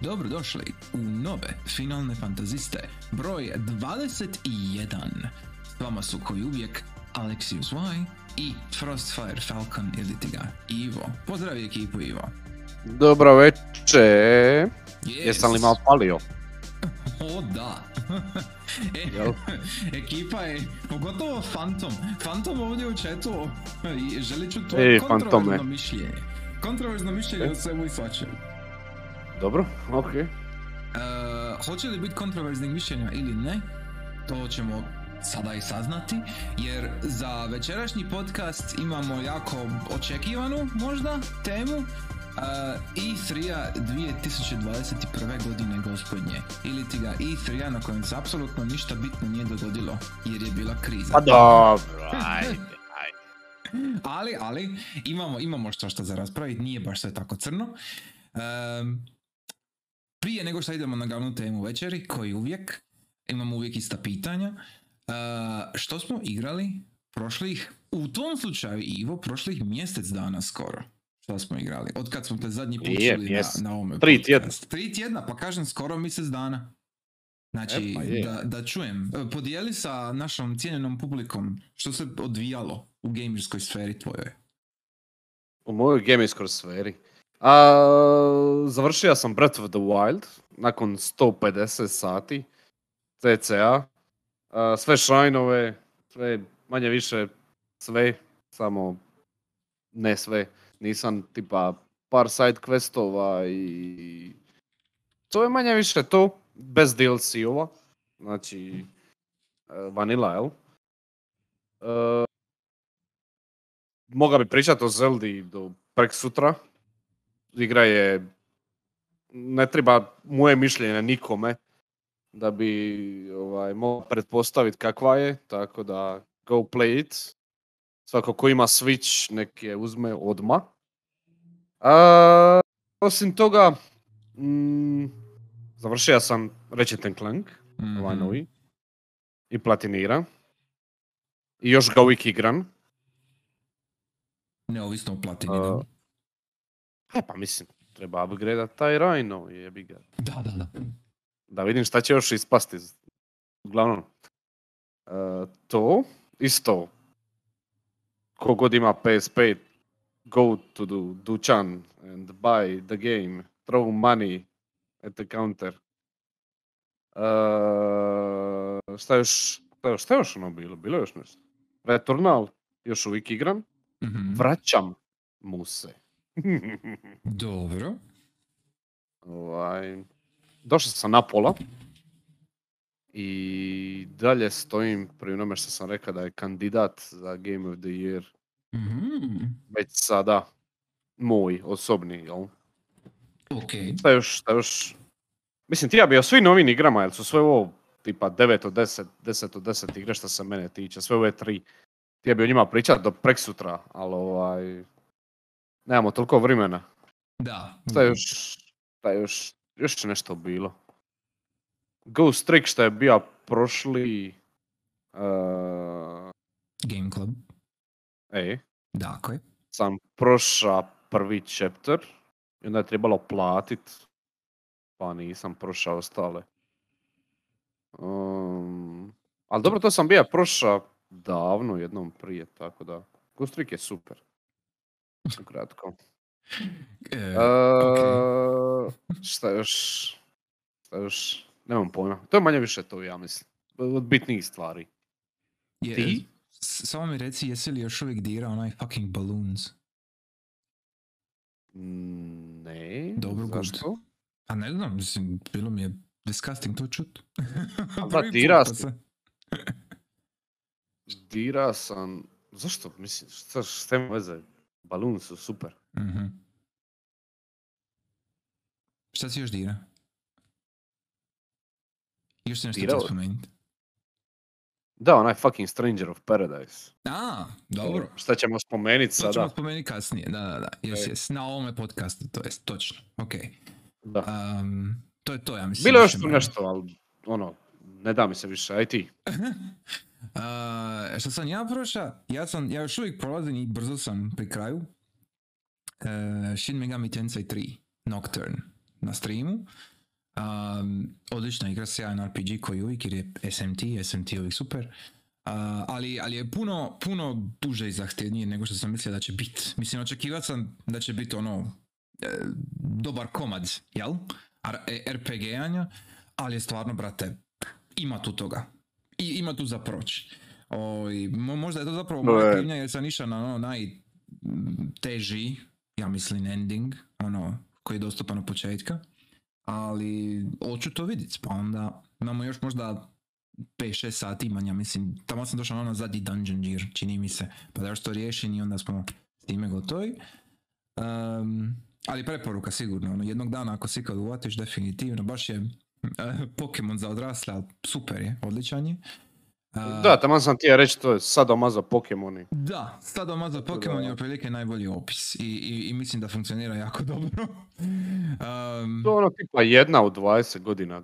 Dobrodošli u nove finalne fantaziste, broj 21. S vama su koji uvijek Alexius Y i Frostfire Falcon ili ti ga Ivo. Pozdrav ekipu Ivo. Dobro večer. Yes. Jesam li malo palio? O da. e, Jel? ekipa je, pogotovo Phantom. Phantom ovdje u chatu i želit ću to Ej, kontroverzno mišljenje. Kontroverzno mišljenje E. o svemu i svačemu. Dobro, ok. E, hoće li biti kontroverznih mišljenja ili ne, to ćemo sada i saznati, jer za večerašnji podcast imamo jako očekivanu možda temu uh, E3-a 2021. godine gospodnje. Ili ti ga E3-a na kojem se apsolutno ništa bitno nije dogodilo, jer je bila kriza. Pa dobro, ajde, ajde. Ali, ali, imamo, imamo što što za raspraviti, nije baš sve tako crno. Ehm, prije nego što idemo na glavnu temu večeri, koji uvijek, imamo uvijek ista pitanja. Eh, što smo igrali prošlih, u tom slučaju Ivo, prošlih mjesec dana skoro. Što smo igrali? Od kad smo te zadnji put Je, čuli na, na ovome Tri tjedna. Tri tjedna, pa kažem skoro mjesec dana. Znači, E, pa je. da, da čujem. E, Podijeli sa našom cijenjenom publikom što se odvijalo u gamerskoj sferi tvojoj. U mojoj gamerskoj sferi. A, završio sam Breath of the Wild nakon 150 sati CCA. A, sve šrajnove, sve manje više sve, samo ne sve. Nisam tipa par side questova i to je manje više to, bez DLC-ova. Znači, e, vanilla, jel? E, Moga bi pričati o Zeldi do prek sutra. Igra je, ne treba moje mišljenje nikome da bi ovaj, mogao pretpostaviti kakva je, tako da go play it. Svako ko ima Switch nek je uzme odma. A, osim toga, mm, završio sam Ratchet Clank, ovaj Mhm. novi, i platinira. I još ga uvijek igram. Neovisno o platini. E pa mislim, treba upgradeat taj Rhino, jebi ga. da, da, da. Da vidim šta će još ispasti. Uglavnom, e, to, isto, kogod ima PS5, go to the dućan and buy the game, throw money at the counter. E, šta još, šta još, šta još ono bilo? Bilo još nešto. Returnal, još uvijek igram. Mhm. Vraćam mu se. Dobro. Ovaj, došao sam na pola i dalje stojim pri onome što sam rekao da je kandidat za Game of the Year Mhm. već sada moj osobni, jel? Ok. Šta još, šta još? Mislim, ti ja bi o svim novim igrama, jer su sve ovo tipa 9 od 10, 10 od 10 igre što se mene tiče, sve ove tri. Ti ja bi o njima pričat do preksutra, ali ovaj, nemamo toliko vremena. Da. Šta je još, šta je još, još nešto bilo. Ghost Trick što je bio prošli, uh, Game Club. e, Dakle. sam proša prvi chapter i onda je trebalo platit, pa nisam prošao ostale. Um, ali dobro, to sam bio proša davno, jednom prije, tako da. Ghost Trick je super. Ukratko. E, Uh, šta još? Šta još? Nemam pojma. To je manje više to, ja mislim. Od bitnijih stvari. je- ti? Samo mi reci, jesi li još uvijek dira onaj fucking balloons? Mm, Ne. Dobro, good. zašto? A ne znam, mislim, bilo mi je disgusting to čut. put, dira pa sam. se- Dira sam... Zašto? Mislim, šta, šta ima veze? Baluni su super. Mhm. Šta si još dira? Još se nešto Dirao- spomenuti. Da, onaj fucking Stranger of Paradise. A, dobro. Šta ćemo spomenuti To ćemo sada? spomenuti kasnije, da, da, da. Jes, E. jes. Na ovome podcastu, to jest, točno. Ok. Da. Um, to je to, ja mislim. Bilo još tu nešto, ali ono, ne da mi se više, aj ti. Uh, što sam ja prošao, ja sam, ja još uvijek prolazim i brzo sam pri kraju. Uh, Shin Megami Tensei 3, Nocturne. na streamu. Um, odlična igra, sjajan RPG koji uvijek jer je SMT, SMT je uvijek super. Uh, ali, ali je puno, puno duže i zahtjevnije nego što sam mislio da će biti. Mislim, očekivao sam da će biti ono, e, dobar komad, jel? RPG-anja, ali je stvarno, brate, ima tu toga. I ima tu za proći. Možda je to zapravo moja krivnja jer sam išao na ono najteži, ja mislim, ending, ono, koji je dostupan od početka. Ali, hoću to vidjeti, pa onda imamo još možda 5-6 sati imanja, mislim, tamo sam došao na ono zadnji dungeon gear, čini mi se, pa da još to riješim i onda smo s time gotovi. Um, ali preporuka sigurno, ono, jednog dana ako si kad uvatiš, definitivno, baš je Pokemon za odrasle, ali super je, odličan je. Da, tamo sam ti reći, to je sadomazo Pokemoni. da, Sadomazo Pokemon je otprilike najbolji opis i, i, i mislim da funkcionira jako dobro. Um, To je ono tipa jedna u 20 godina,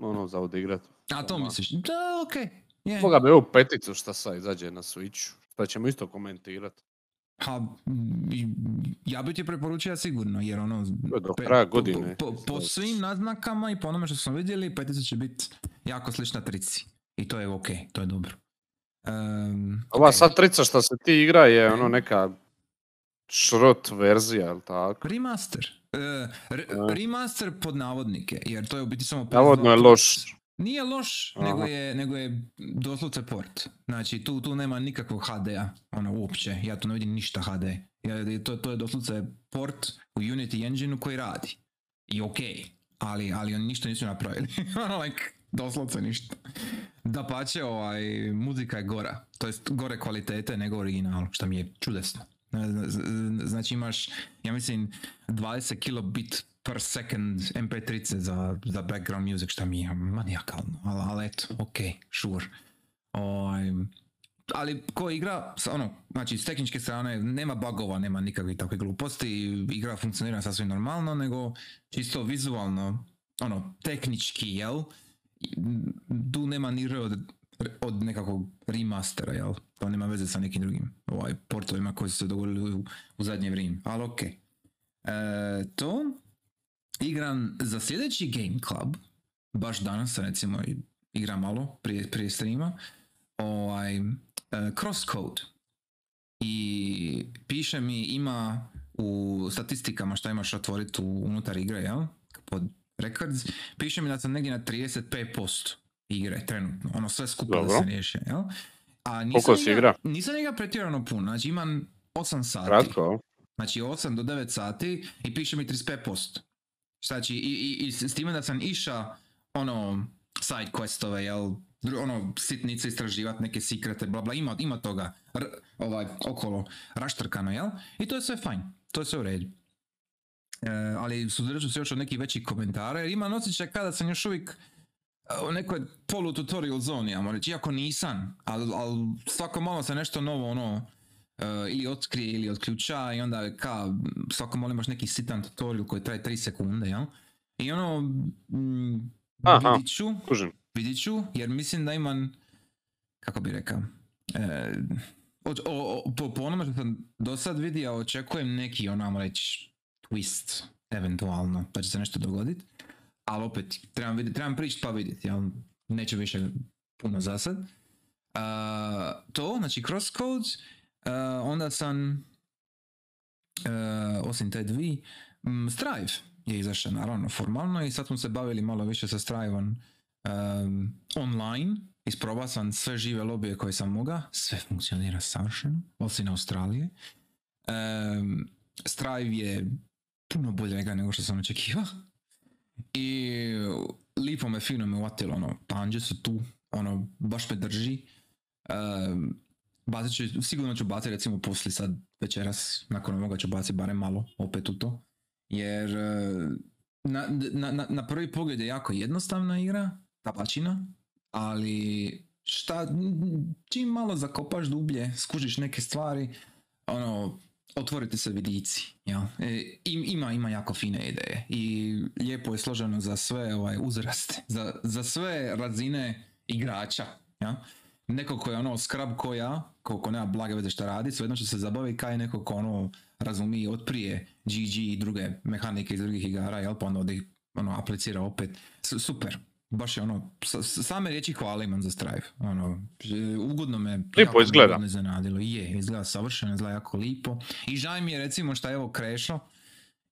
ono, za odigrat. a to Doma. misliš? Da, okej. je. Toga bi ovu peticu šta sad izađe na Switchu, šta ćemo isto komentirat. Ha, ja bi ti preporučio sigurno, jer ono... do kraja po- godine. Po, po, po svim naznakama i po onome što smo vidjeli, petica će biti jako slična trici. I to je ok, to je dobro. Um, Ova sad trica šta se ti igra je ono neka šrot verzija, jel tako? Remaster. E, re- remaster pod navodnike, jer to je u biti samo... Navodno je PS2 loš. Nije loš, Aha. nego je, nego je doslovce port. Znači, tu, tu nema nikakvog HD-a, ono, uopće. Ja tu ne vidim ništa HD. Ja, to, to je doslovce port u Unity engine koji radi. I ok, ali, ali oni ništa nisu napravili. Like, doslovce ništa. Da pače, ovaj, muzika je gora. To jest gore kvalitete nego original, što mi je čudesno. Znači imaš, ja mislim, 20 kilobit per second MP3 za, za background music, što mi je manijakalno, ali, ali eto, ok, sure. Ovaj, ali ko igra, ono, znači s tehničke strane nema bugova, nema nikakvih takve gluposti, igra funkcionira sasvim normalno, nego čisto vizualno, ono, tehnički, jel? Tu nema ni od, od nekakvog remastera, jel? To nema veze sa nekim drugim ovaj, portovima koji su se dogodili u, u zadnje vrijeme, ali ok. E, to, igram za sljedeći Game Club, baš danas recimo igram malo prije, prije streama, ovaj, e, Crosscode. I piše mi ima u statistikama što imaš otvoriti unutar igre, jel? Pod records, piše mi da sam negdje na 35% igre trenutno, ono sve skupa da se riješi, jel? A nisam si igra? Nisam igra pretjerano puno, znači imam 8 sati. Kratko. Znači 8 do 9 sati i piše mi 35%. Znači i, i, i s time da sam iša ono side questove, jel, ono sitnice istraživati neke sekrete, bla bla, ima, ima toga r, ovaj, okolo raštrkano, jel? I to je sve fajn, to je sve u redu. E, ali suzdržat se još od nekih većih komentara, jer imam osjećaj kada sam još uvijek e, u nekoj polu tutorial zoni, ja reći, iako nisam, ali, ali svako malo se nešto novo ono, e, ili otkrije ili otključa i onda ka, svako malo imaš neki sitan tutorial koji traje 3 sekunde, jel? I ono, mm, Aha. vidit ću, vidit ću, jer mislim da imam, kako bi rekao, e, od- o- o- po, po onome što sam do sad vidio, očekujem neki, onamo reći, twist, eventualno, da će se nešto dogoditi. Ali opet, trebam, vidjeti, trebam pričati pa vidjeti, jel? Neće više puno za sad. A, to, znači Crosscodes, onda sam, a, osim te dvi, m, Strive je izašao naravno formalno i sad smo se bavili malo više sa Striveom um, online. Isprobao sam sve žive lobije koje sam mogao, sve funkcionira savršeno, osim Australije. Um, Strive je puno bolja igra nego što sam očekivao. I lipo me, fino me uvatilo, ono, panđe su tu, ono, baš me drži. Um, bacit ću, sigurno ću baciti recimo poslije sad večeras, nakon ovoga ću baciti barem malo opet u to. Jer eh, na, na, na, prvi pogled je jako jednostavna igra, tapačina, ali šta, čim malo zakopaš dublje, skužiš neke stvari, ono, otvorite se vidici, jel? E, im- ima, ima jako fine ideje i lijepo je složeno za sve ovaj, uzraste, za, za sve razine igrača, jel? Neko ko je ono skrab ko ja, ko, ko nema blage veze šta radi, svejedno će se zabavi kaj neko ko ono razumije od prije GG i druge mehanike iz drugih igara, jel, pa onda ih, ono, aplicira opet. S- super. Baš je ono, s- same riječi hvale imam za Strive. Ono, e, ugodno me jako izgleda. iznenadilo. Je, izgleda savršeno, izgleda jako lipo. I žaj mi je recimo šta je evo Krešo,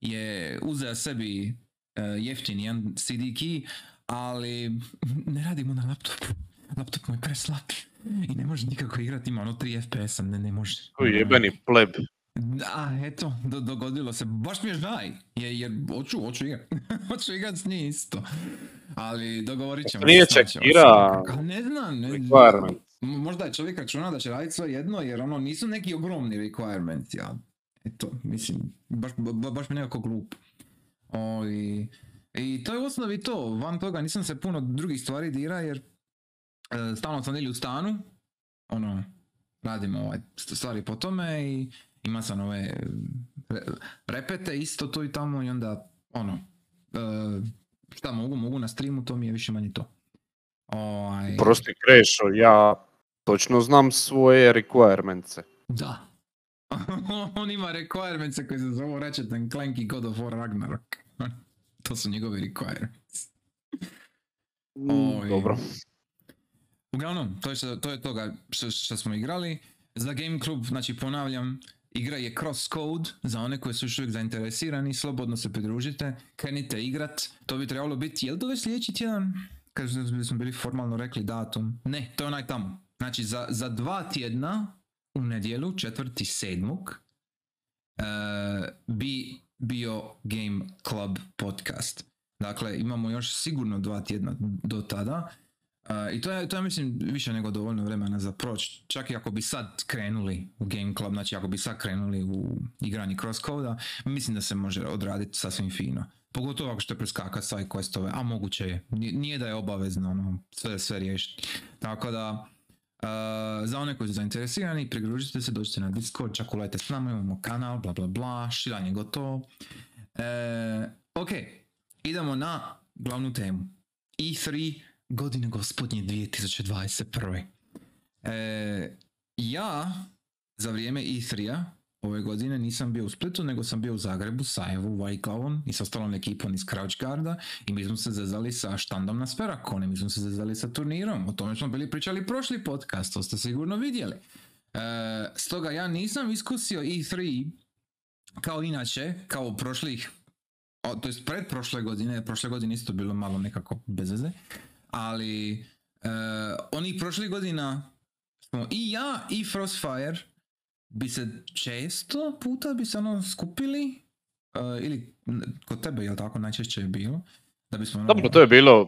je uzeo sebi uh, jeftin jedan CD key, ali ne radimo na laptopu. Laptop mu je preslab i ne može nikako igrati, ima ono 3 FPS-a, ne, ne može. Koji jebeni pleb. Da, eto, do, dogodilo se. Baš mi je žaj, jer, jer hoću, hoću igrat. hoću igrat s isto. Ali dogovorit ćemo. Nije čekira Ne znam, ne, Requirement. M- Možda je čovjek računa da će raditi sve jedno, jer ono nisu neki ogromni requirements, ja. Eto, mislim, baš, ba- baš mi nekako glup. O, i, I to je u osnovi to, van toga nisam se puno drugih stvari dira, jer stalno sam ili u stanu, ono, radimo ovaj, st- stvari po tome i ima sam ove re- repete isto to i tamo i onda, ono, e, šta mogu, mogu na streamu, to mi je više manje to. Ovaj, Prosti Krešo, ja točno znam svoje requirements. Da. On ima requirements koji se zovu Ratchet and Clank i God of War Ragnarok. to su njegovi requirements. Oj. Mm, Dobro. Uglavnom, to je, to je toga što, što smo igrali. Za Game Club, znači ponavljam, igra je Crosscode, za one koji su još uvijek zainteresirani, slobodno se pridružite, krenite igrat, to bi trebalo biti, je li to već sljedeći tjedan? Kad smo bili formalno rekli datum. Ne, to je onaj tamo. Znači za, za dva tjedna, u nedjelu, četvrti sedmog, e, bi bio Game Club podcast. Dakle, imamo još sigurno dva tjedna do tada. Uh, I to je, to je, mislim, više nego dovoljno vremena za proć. Čak i ako bi sad krenuli u Game Club, znači ako bi sad krenuli u igranje crosscoda, mislim da se može odraditi sasvim fino. Pogotovo ako ćete preskakat side questove, a moguće je. Nije, da je obavezno ono, sve, sve riješiti. Tako da, uh, za one koji su zainteresirani, pridružite se, dođite na Discord, čak ulajte s nama, imamo kanal, bla bla bla, šilanje gotovo. E, ok, idemo na glavnu temu. E3 godine gospodnje 2021. E, ja za vrijeme E3-a ove godine nisam bio u Splitu, nego sam bio u Zagrebu sa Evu Vajklavom i sa ostalom ekipom iz Crouchguarda i mi smo se zezali sa štandom na Sperakone, mi smo se zezali sa turnirom, o tome smo bili pričali prošli podcast, to ste sigurno vidjeli. E, stoga ja nisam iskusio E3 kao inače, kao prošlih, o, to jest pred prošle godine, prošle godine isto bilo malo nekako bez veze, ali e, onih prošlih godina smo i ja i Frostfire bi se često puta bi se ono skupili e, ili kod tebe jel tako najčešće je bilo da bismo ono, Dobro, to je bilo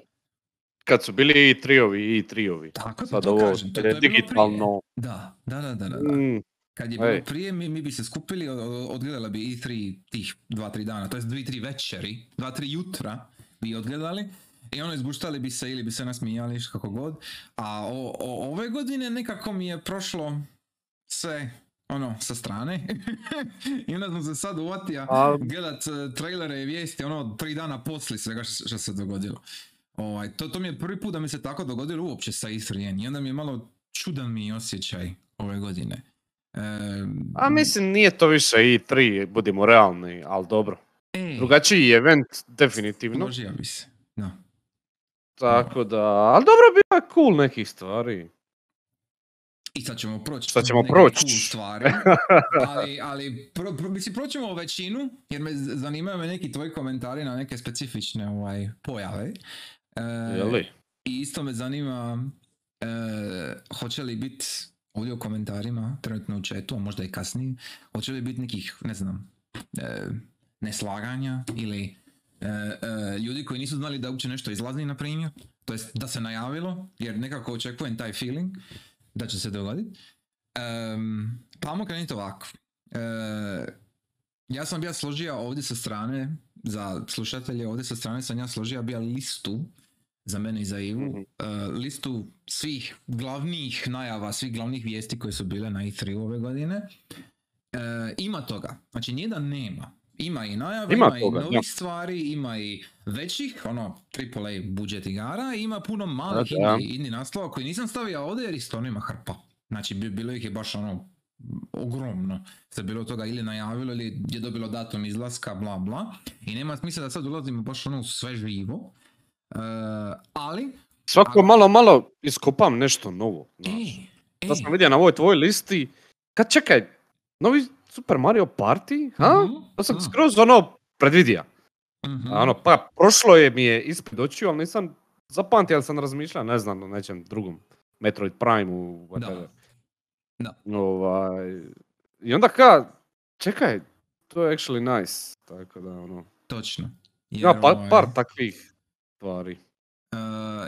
kad su bili i triovi i triovi. tako Sad to ovo kažem, to, to je je digitalno. da, da, da, da, da. Mm, Kad je bilo Ej. prije, mi, mi bi se skupili, odgledali bi E3 tih dva, tri dana, to jest dvi, tri večeri, dva, tri jutra bi odgledali i ono izbuštali bi se ili bi se nasmijali, kako god. A o, o- ove godine nekako mi je prošlo sve ono, sa strane. I onda sam se sad uvatio A- gledat eh, trailere i vijesti, ono, tri dana poslije svega što, se dogodilo. Ovaj, to, to mi je prvi put da mi se tako dogodilo uopće sa E3 i onda mi je malo čudan mi je osjećaj ove godine. E, A mislim nije to više i tri, budimo realni, ali dobro. e, Drugačiji event, definitivno. složio bi se. Da. Tako da, ali dobro bilo je cool nekih stvari. I sad ćemo proći. Sad ćemo proći. Cool stvari. ali, ali pro, pro, mislim, proćemo većinu, jer me zanimaju me neki tvoji komentari na neke specifične ovaj, pojave. E, Jeli? I isto me zanima e, hoće li biti ovdje u komentarima, trenutno u chatu, a možda i kasnije, hoće li biti nekih, ne znam, e, neslaganja ili ljudi koji nisu znali da uopće nešto izlazi, na primjer, to jest da se najavilo, jer nekako očekujem taj feeling da će se dogoditi. Um, pa ajmo krenuti ovako. E, ja sam bio složio ovdje sa strane, za slušatelje, ovdje sa strane sam ja složio bio listu za mene i za Ivu, e, listu svih glavnih najava, svih glavnih vijesti koje su bile na E3 ove godine. E, ima toga. Znači nije da nema. Ima i najava, Ima ima, toga, i novih da. stvari, ima i većih, ono, AAA budžet igara, ima puno malih Da, da. indie, naslova koji nisam stavio ovdje jer stvarno ima hrpa. Znači bi- bilo ih je baš ono ogromno se bilo toga ili najavilo ili je dobilo datum izlaska, bla bla. I nema smisla da sad ulazimo baš ono sve živo. E, ali... Svako malo, malo iskopam nešto novo. Znaš. E, Da sam vidio na ovoj tvojoj listi. Kad čekaj, novi Super Mario Party? Ha? Mhm, To sam da. skroz ono predvidio. mhm. A Ono, pa prošlo je mi je ispred očiju, ali nisam zapamtio, ali sam razmišljao, ne znam, o nečem drugom. Metroid Prime u whatever. Da. Ovaj, I onda ka, čekaj, to je actually nice. Tako da, ono, Točno. Jer, par, ovaj, par takvih stvari. e,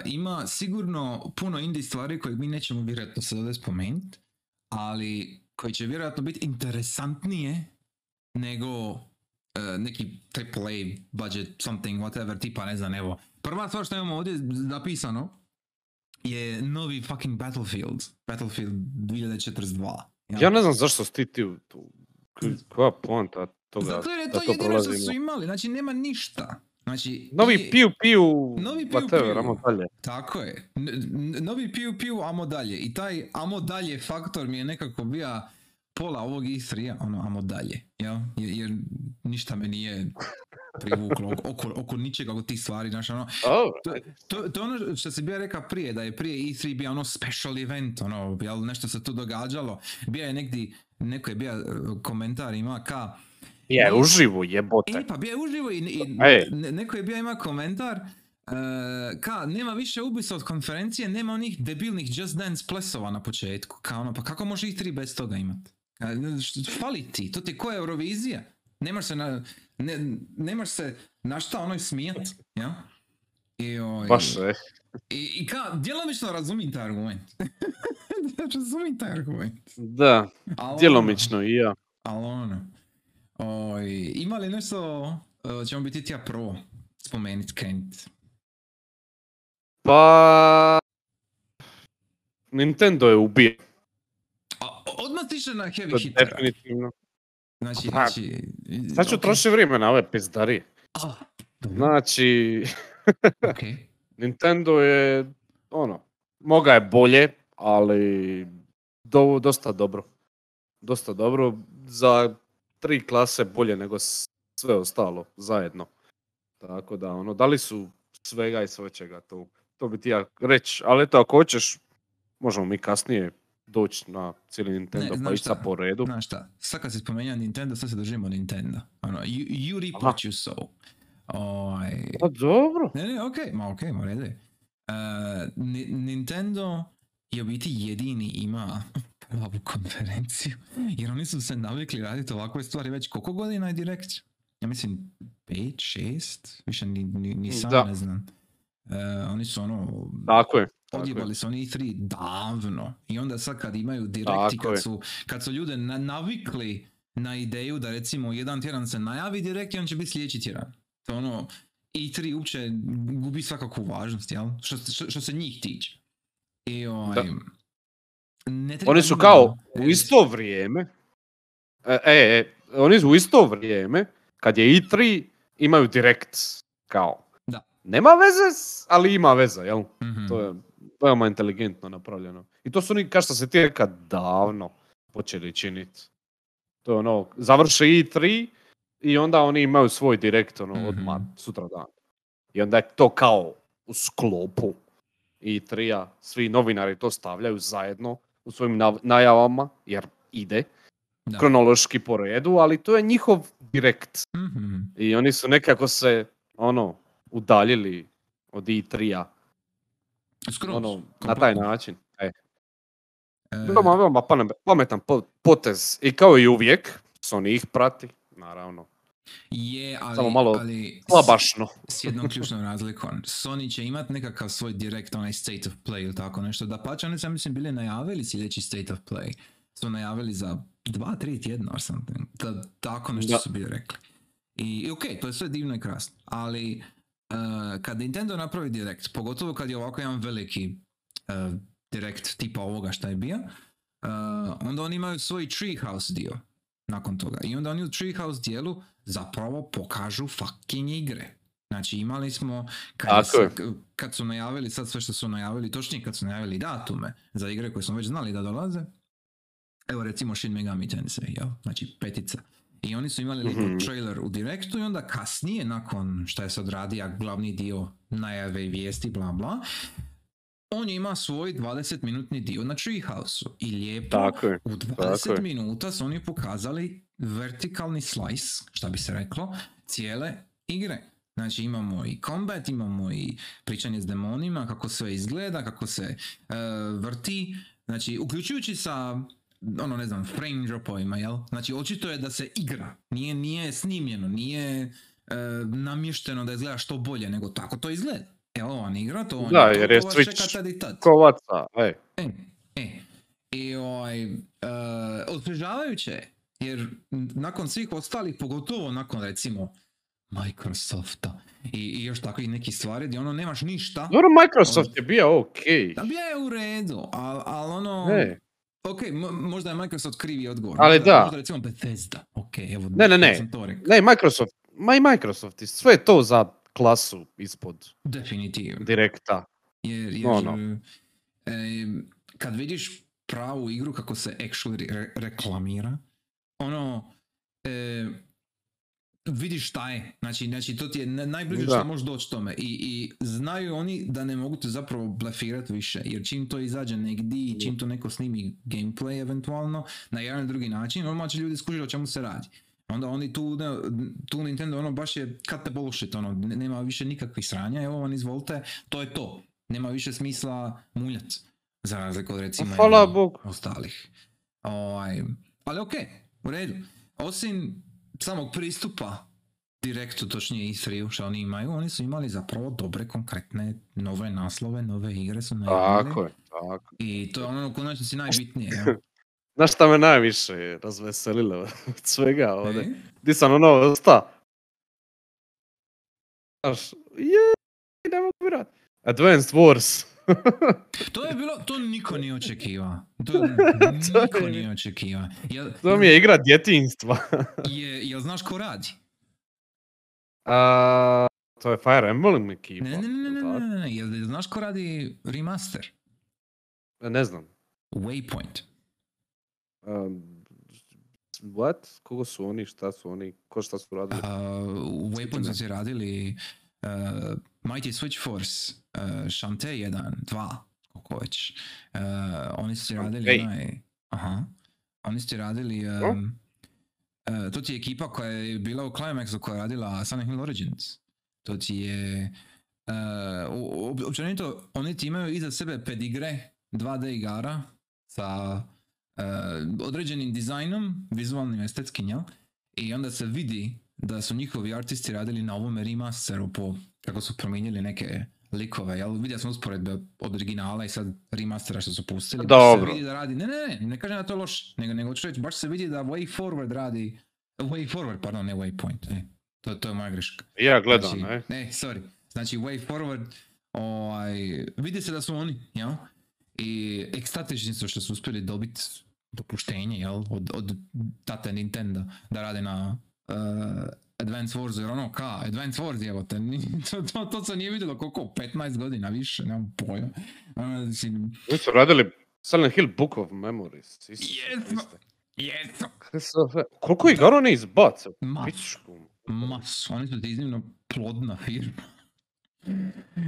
ima sigurno puno indie stvari koje mi nećemo vjerojatno sad ovdje spomenuti, ali koji će vjerojatno biti interesantnije nego e, neki AAA budget something whatever tipa ne znam evo. Prva stvar što imamo ovdje zapisano je novi fucking Battlefield. Battlefield 2042. jel? Ja ne znam zašto si ti koja poanta toga Zato jer je to to jedino što su imali, znači nema ništa. Znači, Novi i- piu piu, Novi piu whatever, piu. ajmo dalje. Tako je. Novi piu piu, amo dalje. I taj amo dalje faktor mi je nekako bio pola ovog E3, ono amo dalje. Jel? Jer, jer ništa me nije privuklo oko, oko, oko ničega od tih stvari. Znaš, ono, to, to, to je ono što si bio rekao prije, da je prije E3 bio ono special event, ono, jel, nešto se tu događalo. Bio je negdje, neko je bio eh, komentar ima ka, Je, uživo jebote. E, pa bio je uživo i, i ne- neko je bio ima komentar e, ka, nema više Ubisoft konferencije, nema onih debilnih Just Dance plesova na početku. Ka ono, pa kako može ih tri bez toga imati? Fali ti, to ti je koja Eurovizija? Nemaš se na, ne, nemaš se na šta onoj smijat, ja? I, oj, Baš, e. I, i ka, djelomično razumim taj argument. razumim taj argument. Da, ono- djelomično i ja. ali ono, oj, ima li nešto, uh, ćemo biti tija pro spomenut Kent? Pa... Nintendo je ubio. A, odmah tiše na heavy je hittera. definitivno. Znači, Pa, znači... Sad ću ok. trošiti vrijeme na ove pizdarije. A, dobro, Znači, ok. Nintendo je, ono, moga je bolje, ali do, dosta dobro. Dosta dobro. Za tri klase bolje nego sve ostalo zajedno. Tako da, ono, da li su svega i svećega to, to bi ti ja reći. Ali eto, ako hoćeš, možemo mi kasnije doći na cijeli Nintendo pa znaš ići po redu. Znaš šta, sad kad si spomenuo Nintendo, sad se držimo Nintendo. Ono, you, you reap what you sow. Oj, Pa dobro. Ne, ne, okej, ma okej, ma redu je. E, Ni- Nintendo je u biti jedini ima pravu konferenciju, jer oni su se navikli raditi ovakve stvari već koliko godina je Direct? Ja mislim 5, 6, više ni, ni, ni sam Da. ne znam. E, oni su ono, Tako je. Odjebali su oni E3 davno i onda sad kad imaju direkt i Tako je. kad su, kad su ljude na- navikli na ideju da recimo jedan tjedan se najavi direkt i on će biti sljedeći tjedan. To ono, E3 uopće gubi svakakvu važnost, jel? Što, što, što se njih tiče. I ovaj, Da. Ne treba Oni su kao u isto vrijeme, e, e, e, oni su u isto vrijeme, kad je E3, imaju direkt, kao. Da. Nema veze, ali ima veze, jel? mhm. To je veoma inteligentno napravljeno. I to su oni, kao što se ti reka, davno počeli činiti. To je ono, završe E3 i onda oni imaju svoj direkt, ono, Mhm. odmah, sutra dan. I onda je to kao u sklopu E3-a, svi novinari to stavljaju zajedno u svojim najavama, jer ide Da. kronološki po redu, ali to je njihov direkt. Mhm. I oni su nekako se, ono, udaljili od E3-a, Skroz, ono, na taj način. E, E, veoma, veoma pamet- pametan po- potez. I kao i uvijek, Sony ih prati, naravno. Je, ali, Samo malo ali Slabašno. s jednom ključnom razlikom. Sony će imat nekakav svoj direkt onaj state of play ili tako nešto. Da pače, oni ja mislim, bili najavili sljedeći state of play. Su najavili za dva, tri tjedna or something. Da, tako nešto Da. su bili rekli. I, i ok, to je sve divno i krasno. Ali uh, kad Nintendo napravi direkt, pogotovo kad je ovako jedan veliki uh, direkt tipa ovoga šta je bio, uh, onda oni imaju svoj treehouse dio nakon toga. I onda oni u treehouse dijelu zapravo pokažu fucking igre. Znači imali smo, kad, kad su najavili sad sve što su najavili, točnije kad su najavili datume za igre koje smo već znali da dolaze, Evo recimo Shin Megami Tensei, jel? Znači petica. I oni su imali Mhm. trailer u direktu i onda kasnije, nakon što je se odradio glavni dio najave i vijesti, bla bla, on je ima svoj 20 minutni dio na Treehouse-u. I lijepo, Tako je. u tako 20 je. minuta su oni pokazali vertikalni slice, šta bi se reklo, cijele igre. Znači imamo i combat, imamo i pričanje s demonima, kako sve izgleda, kako se e, vrti. Znači, uključujući sa ono ne znam, frame dropovima, jel? Znači, očito je da se igra. Nije, nije snimljeno, nije e, namješteno da izgleda što bolje, nego tako to izgleda. Evo vam igra, to vam Da, to, jer je Switch tad i tad. Ko vaca, ej. E, e. I ovaj, uh, osvježavajuće je, jer nakon svih ostalih, pogotovo nakon recimo Microsofta i, i još takvih nekih stvari gdje ono nemaš ništa, Dobro, Microsoft je bio okej. da bi je u redu, ali al ono, Ne, ok, mo- možda je Microsoft krivi odgovor. Ali možda, da. Možda recimo Bethesda, ok, evo, Ne, ne, ne. ja sam to rekao. ne, Microsoft, ma i Microsoft, i sve je to za klasu ispod Definitivno. direkta. Jer, jer Ono. e, kad vidiš pravu igru kako se actually re- reklamira, ono, e, vidiš šta je. Znači, znači to ti je na- najbliže Da. što možeš doći tome. I, I znaju oni da ne mogu te zapravo blefirati više. Jer čim to izađe negdje i čim to neko snimi gameplay eventualno, na jedan ili drugi način, normalno će ljudi skužiti o čemu se radi. Onda oni tu, ne, tu Nintendo ono baš je cut the bullshit, ono, ne- nema više nikakvih sranja, evo vam izvolite, to je to. Nema više smisla muljat, za razliku od recimo Hvala Bogu. ostalih. Ovaj, ali ok, u redu. Osim samog pristupa direktu, točnije i 3 što oni imaju, oni su imali zapravo dobre, konkretne, nove naslove, nove igre su najavili. Tako je, tako. I to je ono u konačnici najbitnije. Znaš šta me najviše razveselilo od svega ovdje? E? Di sam ono, sta? Znaš, je, ne mogu vjerat. Advanced Wars. To je bilo, to niko nije očekiva. To To niko je- nije očekiva. Jel, to mi je igra djetinstva. je, jel znaš ko radi? A, to je Fire Emblem ekipa. Ne, ne, ne, ne, ne, ne, ne, jel znaš ko radi remaster? Ne znam. Waypoint. Um, what? Kogo su oni, šta su oni, ko šta su radili? Uh, me. su radili uh, Mighty Switch Force, uh, Shantae 1, 2, koliko već. Uh, oni su radili Shantae. onaj... Aha. Oni su radili... Um, uh, to ti je ekipa koja je bila u Climaxu koja je radila Silent Hill Origins. To ti je... Uh, općenito, oni ti imaju iza sebe pedigre 2D igara sa određenim dizajnom, vizualnim, estetskim, jel? I onda se vidi da su njihovi artisti radili na ovome remasteru po kako su promijenili neke likove, jel? Vidio sam usporedbe od originala i sad remastera što su pustili. Baš Dobro. se vidi da radi, ne, ne, ne, ne kažem da to loš, nego, nego ću reći, baš se vidi da Way Forward radi, Way Forward, pardon, ne Waypoint, e, to, to je moja greška. Ja gledam, znači, ne? Ne, sorry. Znači, Way Forward, ovaj, vidi se da su oni, jel? I ekstatični su što su uspjeli dobiti dopuštenje, jel? Od, od tate Nintendo da rade na uh, Advance Wars, jer ono ka, Advance Wars, ni- to, to, to se nije vidjelo koliko, 15 godina više, nemam pojma. Ono, Oni su radili Silent Hill Book of Memories. Jesmo. Kristove. Koliko igara oni izbace? Masu. Pičku. masu, oni su iznimno plodna firma.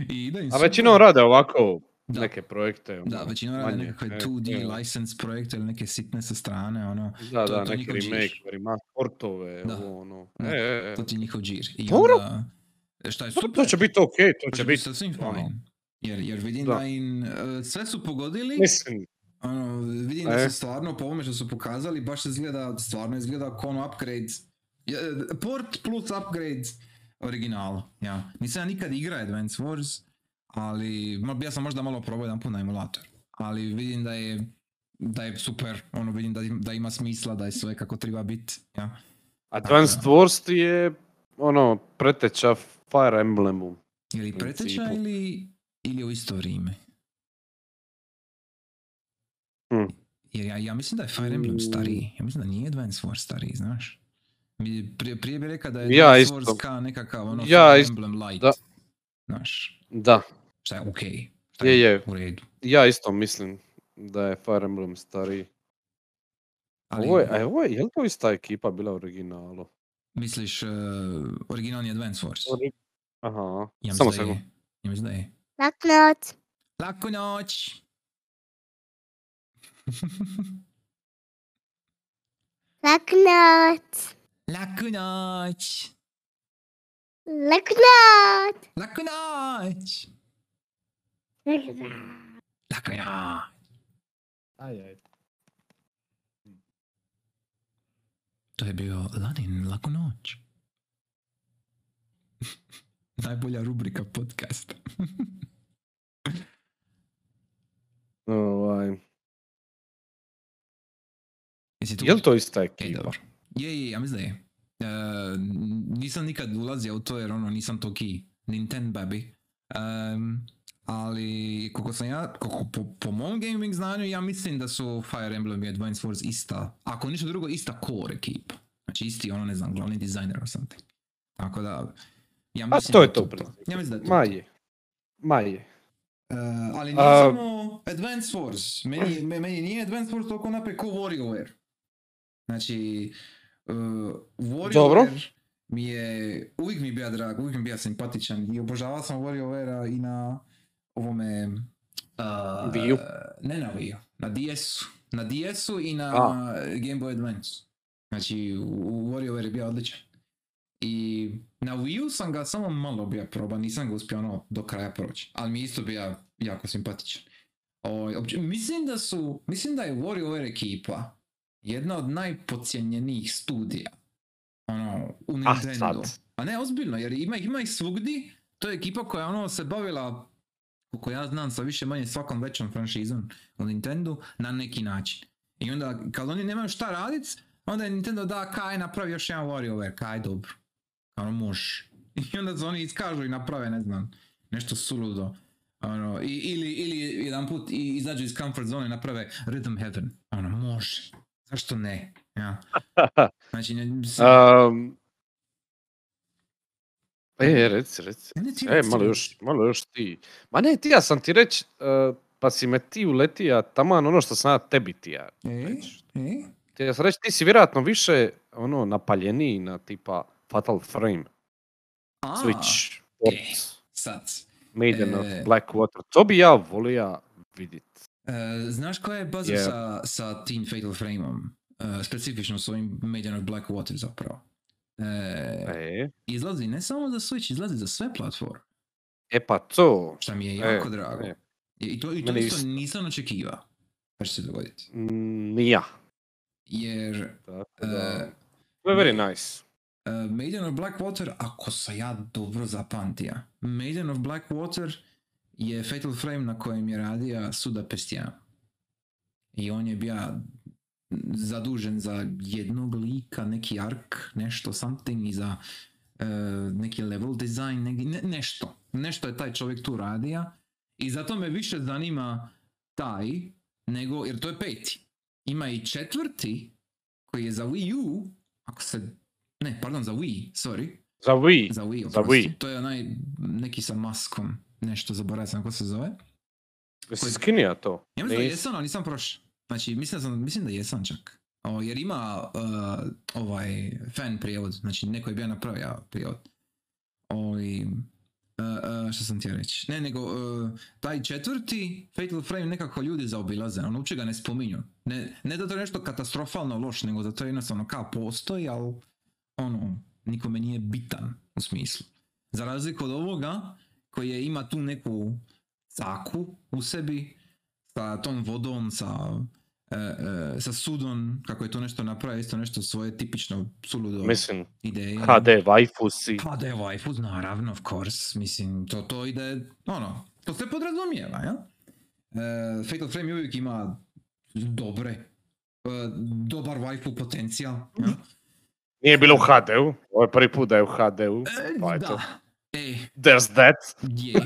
I da A većinom rade ovako Da. neke projekte. Da, ono, većinom rade manje. nekakve E, 2D e, license projekte ili neke sitne sa strane, ono, Da, to- da, to neki remake, džir. remaster, portove, Da. ovo ono. Da. E, e, e. to ti je njihov džir. I onda, šta je To, super, to će biti okej, to to će biti. sasvim ono. Jer, jer vidim Da. da, im e, sve su pogodili, Mislim, ono, vidim da E. su stvarno po ovome što su pokazali, baš izgleda, stvarno izgleda kao ono upgrade, port plus upgrade originala. Ja. Nisam ja nikad igra Advance Wars, ali ja sam možda malo probao jedan put na emulator. Ali vidim da je da je super, ono vidim da, da ima smisla, da je sve kako treba biti. Ja. Advanced Wars ti je ono preteča Fire Emblemu. Ili preteča ili, ili u isto vrijeme. Hmm. Jer ja, ja mislim da je Fire Emblem stariji. Ja mislim da nije Advance Wars stariji, znaš. Prije, prije bi rekao da je Ja Advance isto. Wars ka nekakav ono Ja Fire Emblem Light. da. Znaš, Da, šta je okej. šta je, je. U redu. Ja isto mislim da je Fire Emblem stariji. Ali, Ovo je, a ovo je, je li to ista ekipa bila u originalu? misliš, uh, originalni Advance Wars? Ori- Aha, Ja samo sekund. Ja mislim da je. Laku noć. Laku noć! Laku noć. Laku noć! Laku noć. Laku noć! Noć. Laku noć! Aj, aj. To je bio Ladin Laku noć. Najbolja rubrika podcasta. Ovaj, Jesi tu? je li to ista ekipa? Je, je, ja mislim da je. E, nisam nikad ulazio u to jer ono nisam toki Nintendo baby. Em, ali koliko sam ja, koliko po, po mom gaming znanju ja mislim da su Fire Emblem i Advance Wars ista, ako ništa drugo ista core ekipa. Znači isti ono ne znam, glavni dizajner or something. Tako da, ja A mislim to da je to principu. Ja mislim da je to. Ma to. je. Ma je. E, ali nije A- samo Advance Wars. Meni, me- meni nije Advance Wars toliko naprijed ko WarioWare. Znači, uh, WarioWare Dobro. mi je, uvijek mi je bio drag, uvijek mi je bio simpatičan i obožavao sam WarioWare i na ovome... Uh, Wii? Ne na Wii na DS-u. Na DS-u i na A. Game Boy Advance. Znači, u- WarioWare je bio odličan. I na Wii U sam ga samo malo bio proba, nisam ga uspio ono do kraja proći. Ali mi isto bio jako simpatičan. O, opće- mislim da su, mislim da je WarioWare ekipa jedna od najpocijenjenijih studija. Ono, u Nintendo. sad. A ne, ozbiljno, jer ima, ima ih svugdje. To je ekipa koja ono se bavila, koliko ja znam, sa više manje svakom većom franšizom u Nintendo na neki način. I onda, kad oni nemaju šta radit, onda je Nintendo da, kaj napravi još jedan WarioWare, kaj dobro. Ono, može. I onda se oni iskažu i naprave, ne znam, nešto suludo. Ono, i, ili, ili jedan put i izađu iz comfort zone i naprave Rhythm Heaven. Ono, može. Zašto ne? Ja. Znači, ne, Um, e, reci, reci. E, reci, malo reci. još, malo još ti. Ma ne, ti ja sam ti reći, uh, pa si me ti uletija taman ono što sam ja tebi ti ja. E, reći. e, Ti ja sam reći, ti si vjerojatno više ono napaljeniji na tipa Fatal Frame, a, Switch, e. port, sad. Maiden of E. Blackwater. To bi ja volio vidit. E, znaš koja je baza Je. sa, sa Teen Fatal Frame-om? E, specifično s ovim Maiden of Blackwater zapravo. E, E, izlazi ne samo za Switch, izlazi za sve platforme. e pa to. Što mi je E, jako drago. e. I, to, i to isto isto. nisam očekivao. Pa će se dogoditi. Mm, ja. Jer Tako e, da, je very nice. e, Maiden of Blackwater, ako sam ja dobro zapamtio, Maiden of Blackwater je Fatal Frame na kojem je radio Suda Pestian. I on je bio zadužen za jednog lika, neki ark, nešto, something, i za e, neki level design, neki, ne- nešto. Nešto je taj čovjek tu radio. I zato me više zanima taj, nego, jer to je peti. Ima i četvrti, koji je za Wii U, ako se, ne, pardon, za Wii, sorry, Za Wii. za Wii, Za. Wii. To je onaj, neki sa maskom, nešto zaboravio sam kako se zove. Jesi skinija to? Ja mislim da jesam, ali nisam prošao. Znači, mislim da, sam, mislim da jesam čak. O, jer ima uh, ovaj fan prijevod, znači neko je bio napravio prijevod. Ovaj, uh, uh, što sam htio reći? Ne, nego uh, taj četvrti Fatal Frame nekako ljudi zaobilaze, ono uopće ga ne spominju. Ne, ne da to je nešto katastrofalno loš, nego da to je jednostavno kao postoji, ali ono, nikome nije bitan u smislu. Za razliku od ovoga, koji je, ima tu neku caku u sebi, sa tom vodom, sa, e, e, sa sudom, kako je to nešto napravio, isto nešto svoje tipično suludo Mislim, ideje. HD, waifusi. Pa da je waifu, naravno, of course, mislim, to, to ide, ono, to se podrazumijeva, ja? E, Fatal Frame uvijek ima dobre, e, dobar waifu potencijal, ja? Nije bilo u HD-u. Ovo je prvi put da je u HD-u. E, Pa eto. da, e, There's that. je,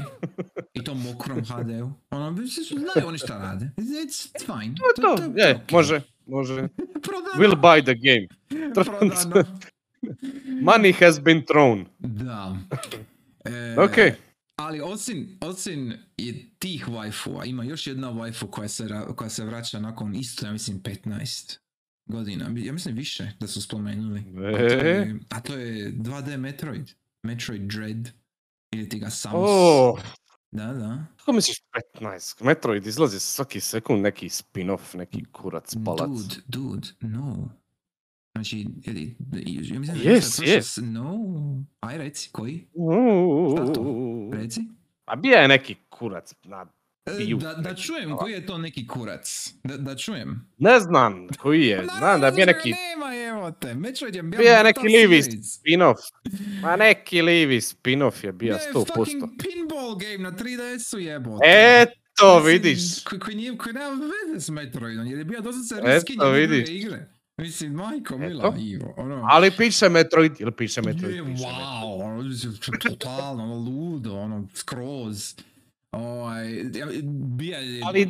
i to mokrom HD-u, ono, znaju oni šta rade, it's, it's fine. To je to. Je, okej. može, može. Prodano. We'll buy the game. Prodano. Money has been thrown. Da. E, Ok. Ali osim, osim je tih waifua, ima još jedna waifu koja se, koja se vraća nakon isto, ja mislim, 15 godina. Ja mislim više da su spomenuli. A to E? je, a to je 2D Metroid. Metroid Dread. Ili ti ga Samus. O, Da, da. kako misliš 15? Metroid izlazi svaki sekund neki spin-off, neki kurac palac. Dude, dude, no. Znači, ili- ja mislim Yes, yes. No. Aj reci, koji? Uuu. Reci. A bija je neki kurac na E, Da, da čujem koji je to neki kurac. Da, da čujem. Ne znam koji je, znam da je bio naravno neki Nema, evo te. Metroid je bio Bio je neki livi spin-off. Ma neki livi spin-off je bio Ne, 100%. fucking pinball game na 3DS-u jebote. Eto, vidiš. Koji, koji, nije, koji nema veze s Metroidom, jer je bio dosta se riskinje igre. Mislim, majko mila, Ivo. Ono, Ali piše Metroid, ili piše je, Metroid, piše Metroid. wow, ono, totalno, ono, ludo, ono, skroz. Ovaj, ja, bija, je- Ali,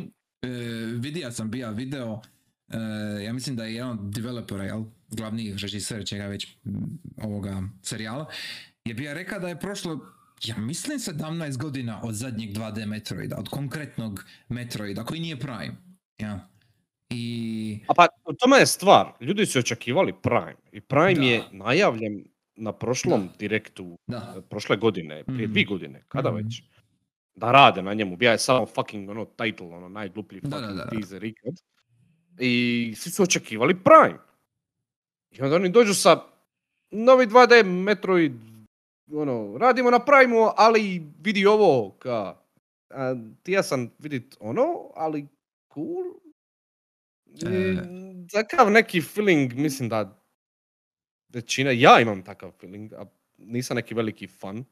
e, vidio sam bija video, e, ja mislim da je jedan od developera, jel, glavni režiser čega već m, ovoga serijala, je bija rekao da je prošlo, ja mislim 17 godina od zadnjeg 2D Metroida, od konkretnog Metroida, koji nije Prime. Ja. I... a pa u tome je stvar. Ljudi su očekivali Prime. I Prime Da. je najavljen na prošlom Da. direktu Da. prošle godine, prije Mhm. dvije godine, kada Mhm. već. Da rade na njemu, bija je samo fucking ono title, ono najgluplji Da, da, fucking da, da. teaser ikad. I svi su očekivali Prime. I onda oni dođu sa novi 2D Metroid, ono, radimo na Primeu, ali vidi ovo, ka, a, ti ja sam vidit ono, ali cool. I, E. takav neki feeling, mislim da većina, ja imam takav feeling, a nisam neki veliki fan.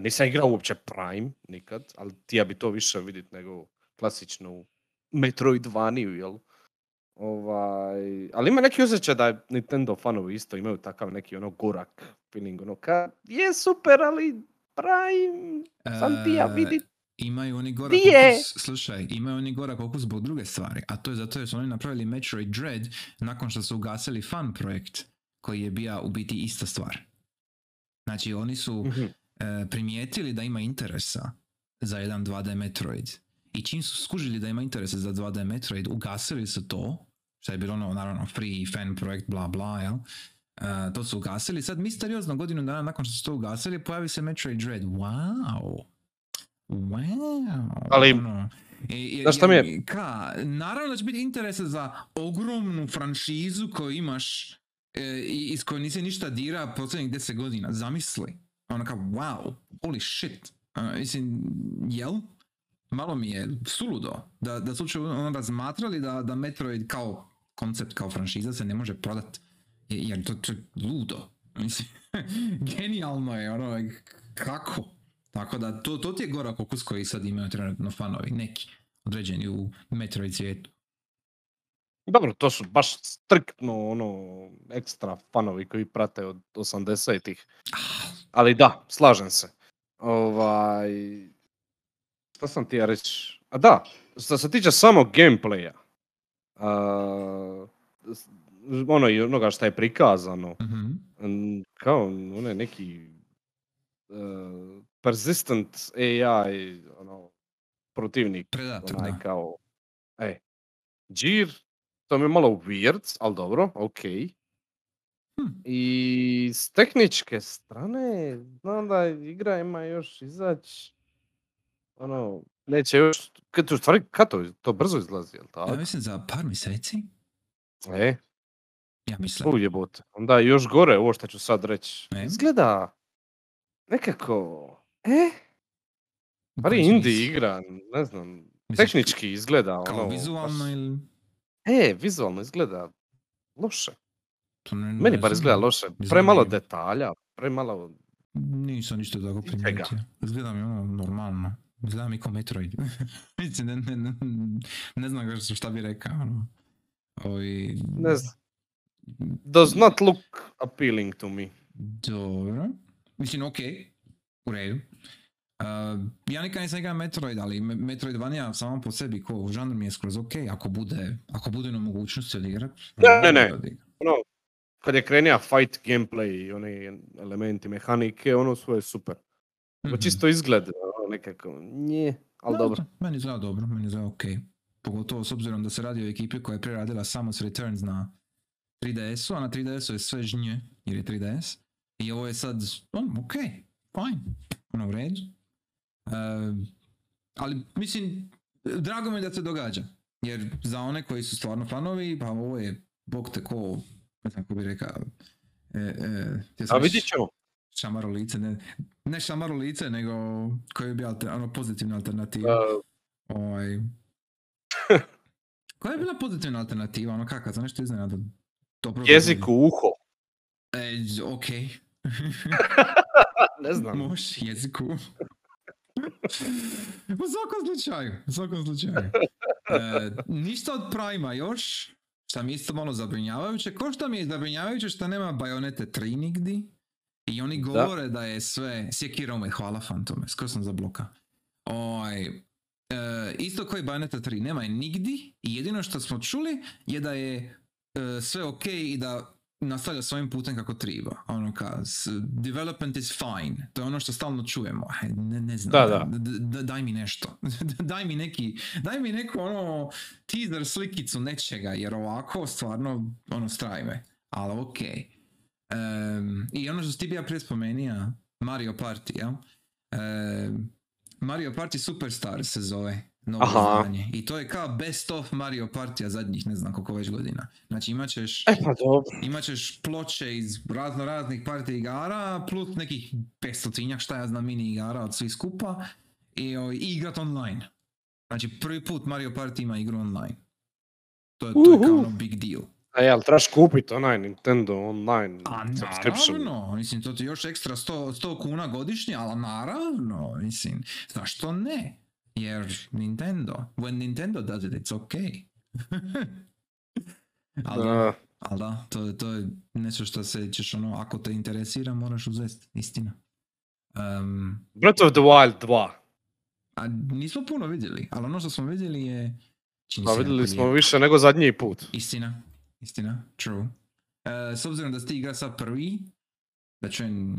Nisam igrao uopće Prime nikad, ali ti ja bi to više vidit nego klasičnu Metroidvaniju, jel? Ovaj, ali ima neki osjećaj da Nintendo fanovi isto imaju takav neki ono gorak feeling, ono ka, je super, ali Prime, sam ti ja E, vidit. Imaju oni gorak okus, slušaj, imaju oni gorak okus zbog druge stvari, a to je zato jer su oni napravili Metroid Dread nakon što su ugasili fan projekt koji je bio u biti ista stvar. Znači oni su Mhm. E, primijetili da ima interesa za jedan 2D Metroid i čim su skužili da ima interesa za 2D Metroid, ugasili su to, što je bilo ono, naravno, free fan projekt, bla bla, jel? E, to su ugasili. Sad, misteriozno, godinu dana nakon što su to ugasili, pojavi se Metroid Dread. Wow! Wow! Ali, ono, i- i- znaš šta mi je- Ka, naravno da će biti interesa za ogromnu franšizu koju imaš e, iz koje nisi ništa dira posljednjih 10 godina. Zamisli. Ono kao, wow, holy shit. Uh, mislim, jel? Malo mi je suludo da, da su ono razmatrali da, da Metroid kao koncept, kao franšiza se ne može prodat. Je- Jer to, to je ludo. Mislim, genijalno je, ono, kako? Tako da, to, to ti je gorak okus koji sad imaju trenutno fanovi, neki, određeni u Metroid svijetu. Dobro, to su baš striktno ono ekstra fanovi koji prate od 80-ih. Ali da, slažem se. Ovaj... Što sam ti ja reći? A da, što se tiče samog gameplaya, a, s- ono i onoga što je prikazano, Mhm. n- kao onaj neki uh, persistent AI, ono, protivnik, Predator, onaj da. kao, e, Džir, to mi je malo weird, ali dobro, ok. Hm. I s tehničke strane, znam da igra ima još izać, ono, neće još, kad u stvari, kad to, to brzo izlazi, jel tako? Ja mislim za par mjeseci. E, Ja mislim. u jebote. Onda još gore, ovo što ću sad reći. E? Izgleda nekako, e, Pari kojem indie igra, ne znam, tehnički izgleda Kao ono... vizualno ili... E, vizualno izgleda loše. To ne, Meni ne bar izgleda loše. znam Premalo detalja, premalo... Nisam ništa tako Ničega. primijetio. Izgleda mi ono normalno. Izgleda mi kao Metroid. Mislim, ne, ne, ne, ne znam šta bi rekao. Ono. Ovi... Ne znam. Does not look appealing to me. Dobro. Mislim, okej. U redu. Uh, ja nikad nisam igrao Metroid, ali Me- Metroidvania samo po sebi ko žanr mi je skroz ok, ako bude, ako bude na mogućnosti odigrat. Ne, ne, ne. Ono, kad je krenija fight gameplay i oni elementi mehanike, ono sve je super. Mm Mhm. Čisto izgled, ono, nekako, nje, ali Da, dobro. da, Meni izgleda dobro, meni izgleda ok. Pogotovo s obzirom da se radi o ekipi koja je preradila Samus Returns na 3DS-u, a na 3DS-u je sve žnje, jer je 3DS. I ovo je sad, on, ok, fine, ono u redu. Ehm, ali mislim, drago mi je da se događa. Jer za one koji su stvarno fanovi, pa ovo je, bog te ko, ne znam kako bi rekao, e, e, A vidit ćemo. šamaro lice, ne, ne šamaro lice, nego koji bi alter, ono pozitivna alternativa. Uh, Ovaj... Koja je bila pozitivna alternativa, ono kakav, za nešto iznenada? Dobro jezik u uho. E, ok. Ne znam. Može, jeziku. u svakom slučaju, u svakom slučaju. E, ništa od Prima još, šta mi isto malo zabrinjavajuće. Ko što mi je zabrinjavajuće što nema Bajonete 3 nigdi. I oni Da. govore da, je sve... Sekiro me, hvala Fantome, skoro sam zabloka. Oj, e, isto koji Bayonetta 3, nema je nigdi i jedino što smo čuli je da je e, sve ok i da nastavlja svojim putem kako treba. Ono ka, development is fine. To je ono što stalno čujemo. Aj, Ne, ne znam. Da, da. D- d- daj mi nešto. daj mi neki, daj mi neku ono teaser slikicu nečega, jer ovako stvarno ono straji me. Ali ok. Em, I ono što si ti bija prije spomenija, Mario Party, jel? Em, Mario Party Superstar se zove novo Aha. izdanje. I to je kao best of Mario Partija zadnjih ne znam koliko već godina. Znači imat ćeš, E pa dobro. imat ćeš ploče iz razno raznih party igara plus nekih 500 šta ja znam mini igara od svih skupa i, o, i igrat online. Znači prvi put Mario Party ima igru online. To je, to je kao ono big deal. A jel, trebaš kupiti onaj Nintendo online A subscription. naravno, mislim to ti još ekstra 100, 100 kuna godišnje, ali naravno, mislim, zašto ne? Jer Nintendo, when Nintendo does it, it's okay. ali, da, Da. ali da, to, je- to je nešto što se ćeš ono, ako te interesira, moraš uzeti, istina. Um, Breath of the Wild 2. a nismo puno vidjeli, ali ono što smo vidjeli je... čini Pa se vidjeli smo lijepo. više nego zadnji put. Istina, istina, true. E, s obzirom da si ti igra sad prvi, da čujem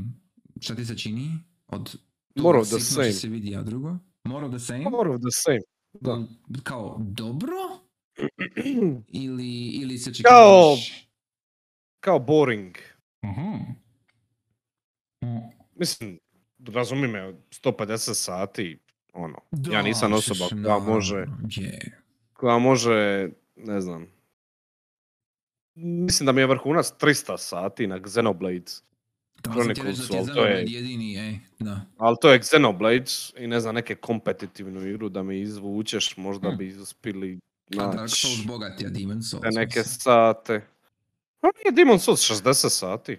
šta ti se čini od More of the same. si vidio drugo. More of the same? More of the same. da. Kao dobro? Ili, ili se Kao- čekavaš? Kao boring. Mhm. Mm. Mislim, razumi me, 150 sati, ono, Da, ja nisam osoba šeš, koja može, je. koja može, ne znam, mislim da mi je vrhunac 300 sati na Xenoblade, Je ali to je- jedini, ej, da. ali to je Xenoblade i ne znam, neke kompetitivnu igru da mi izvučeš, možda Hm. bi uspjeli A Dark naći Souls bogati, a Demon Souls. te neke sate. Pa nije Demon Souls 60 sati.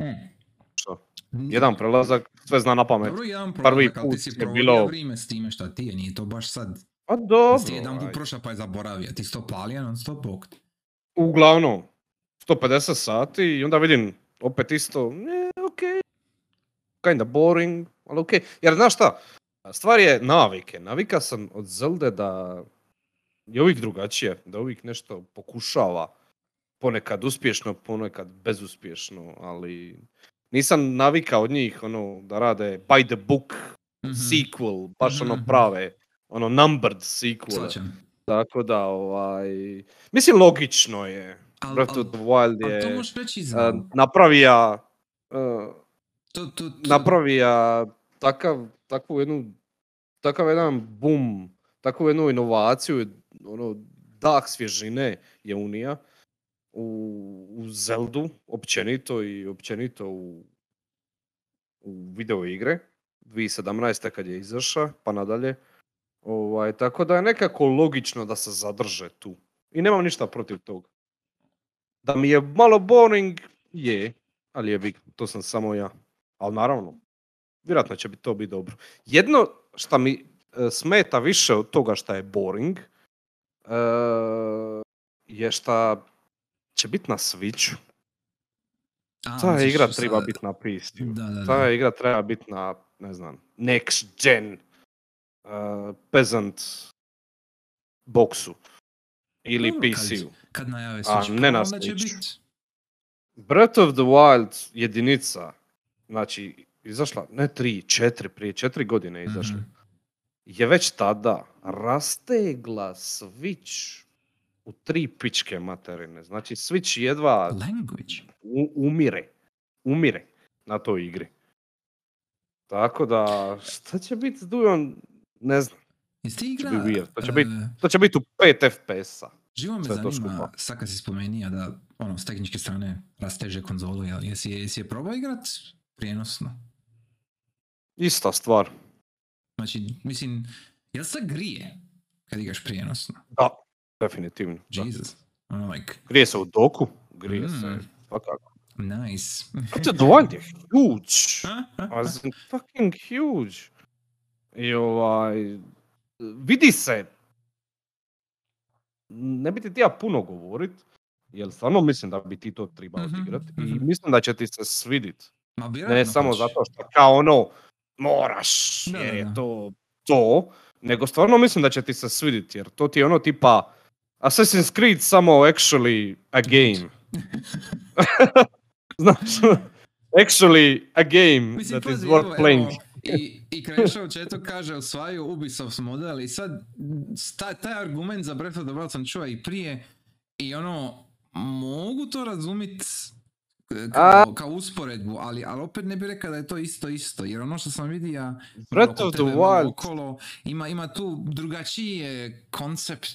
Mm. Što? Jedan prelazak, sve zna na pamet. Dobro, jedan Prvi prolazak, ali ti put si je bilo- vrijeme s time šta ti je, nije to baš sad. A dobro. Ti jedan put prošao pa je zaboravio, ti si to palio non stop bok. Uglavnom, 150 sati i onda vidim opet isto, ne, ok, kinda boring, ali ok. Jer znaš šta, stvar je navike. Navika sam od Zelde da je uvijek drugačije, da uvijek nešto pokušava. Ponekad uspješno, ponekad bezuspješno, ali nisam navika od njih ono da rade by the book Mhm. sequel, baš Mhm, ono mhm. prave, ono numbered sequel. Tako da, ovaj, mislim logično je. Al, Breath of the Wild al to je možeš reći uh, znam. napravija, uh, To, to, to, napravija takav, takvu jednu, takav jedan boom, takvu jednu inovaciju, ono, dah svježine je Unija u, u Zeldu općenito i općenito u, u video igre 2017. kad je izašla pa nadalje. Ovaj, tako da je nekako logično da se zadrže tu. I nemam ništa protiv toga. Da mi je malo boring, je, ali je big, to sam samo ja. Ali naravno, vjerojatno će bi to biti dobro. Jedno što mi e, smeta više od toga što je boring, e, je šta će biti na Switchu. A, Ta misliš igra sa- treba biti na PC. Da, da, Ta da. igra treba biti na, ne znam, next gen uh, peasant boxu. Ili Dobro, kad- PC-u. Kad najave Switch ne na onda će Switchu. bit. Breath of the Wild jedinica, znači, izašla, ne tri, četiri, prije četiri godine izašla, Mhm. je već tada rastegla Switch u tri pičke materine. Znači Switch jedva Language. u- umire. Umire na toj igri. Tako da, šta će biti s Dujom, ne znam. Jesi ti Će igra... biti to će biti- To će biti u 5 FPS-a. Živo me to zanima, sad kad si spomenija da ono, s tehničke strane rasteže konzolu, jel? Jesi, jesi je probao igrat prijenosno? Ista stvar. Znači, mislim, jel se grije kad igraš prijenosno? Da, definitivno. da. Jesus. Ono, like, Grije se u doku, grije se, Mm. svakako. nice. Brate, The Wild je huge. As in fucking huge. I ovaj, vidi se, ne bi ti ja puno govorit, jer stvarno mislim da bi ti to trebao Mhm, odigrat i mhm. mislim da će ti se svidit. Ma, Ne samo hoće. zato što kao ono, moraš, Da, jer da, je da. to to, nego stvarno mislim da će ti se svidit, jer to ti je ono tipa Assassin's Creed samo actually a game. Znaš, actually a game Mislim, that is worth playing. evo, I, i Crashov Četo kaže osvajaju Ubisoft model i sad taj, taj argument za Breath of the Wild sam čuo i prije i ono, mogu to razumit kao, kao usporedbu, ali, ali opet ne bih rekao da je to isto isto, jer ono što sam vidio Breath of the malo Wild. okolo, ima, ima tu drugačije koncept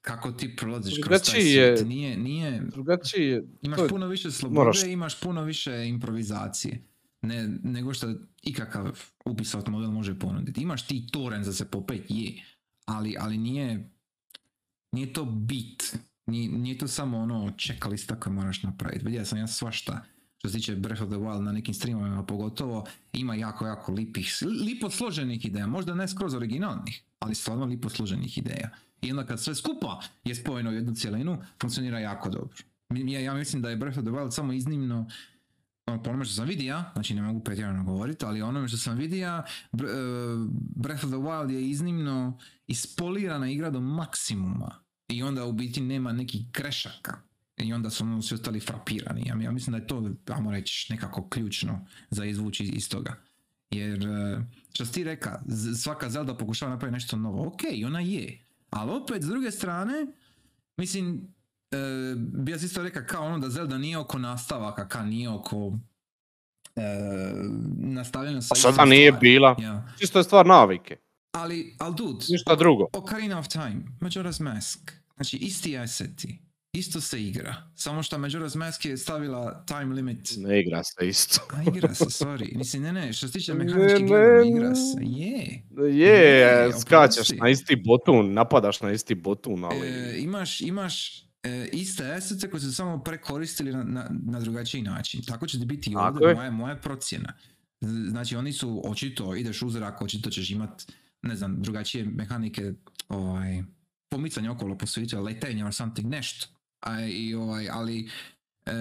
kako ti prolaziš kroz taj Drugačiji je- svijet. Nije, nije, Drugačiji je, Imaš puno više slobode, moraš- imaš puno više improvizacije. Ne, nego što ikakav Ubisoft model može ponuditi. Imaš ti torrent za se popet, je, ali, ali nije, nije to bit. Nije, nije to samo ono checklista koju moraš napraviti. Vidio sam ja svašta što se tiče Breath of the Wild na nekim streamovima pogotovo, ima jako, jako lipih, lipo složenih ideja, možda ne skroz originalnih, ali stvarno lipo složenih ideja. I onda kad sve skupa je spojeno u jednu cjelinu, funkcionira jako dobro. Ja, ja mislim da je Breath of the Wild samo iznimno po onome što sam vidio, znači ne mogu pretjerano govoriti, ali onome što sam vidio, e, Breath of the Wild je iznimno ispolirana igra do maksimuma. I onda u biti nema nekih grešaka. I onda su ono svi ostali frapirani. Ja, mislim da je to, ajmo reći, nekako ključno za izvući iz toga. Jer, e, što ti reka, svaka Zelda pokušava napraviti nešto novo. Ok, ona je. Ali opet, s druge strane, mislim, e, bi ja si isto rekao kao ono da Zelda nije oko nastavaka, kao nije oko e, nastavljanja sa A sada nije stvari. bila. Ja. Čisto je stvar navike. Ali, ali dude, Ništa drugo. Ocarina of Time, Majora's Mask, znači isti asseti, isto se igra, samo što Majora's Mask je stavila time limit. Ne igra se isto. A igra se, sorry. Mislim, ne, ne, što se tiče mehanički ne, gledano, igra se, je. Je, skačeš na isti botun, napadaš na isti botun, ali... E, imaš, imaš e, iste asete koje su samo prekoristili na, na, na drugačiji način. Tako će ti biti i ovdje, je. moja, moja procjena. Znači, oni su očito, ideš u zrak, očito ćeš imat, ne znam, drugačije mehanike, ovaj, pomicanje okolo po svijetu, letenje or something, nešto. A, i, ovaj, ali, e,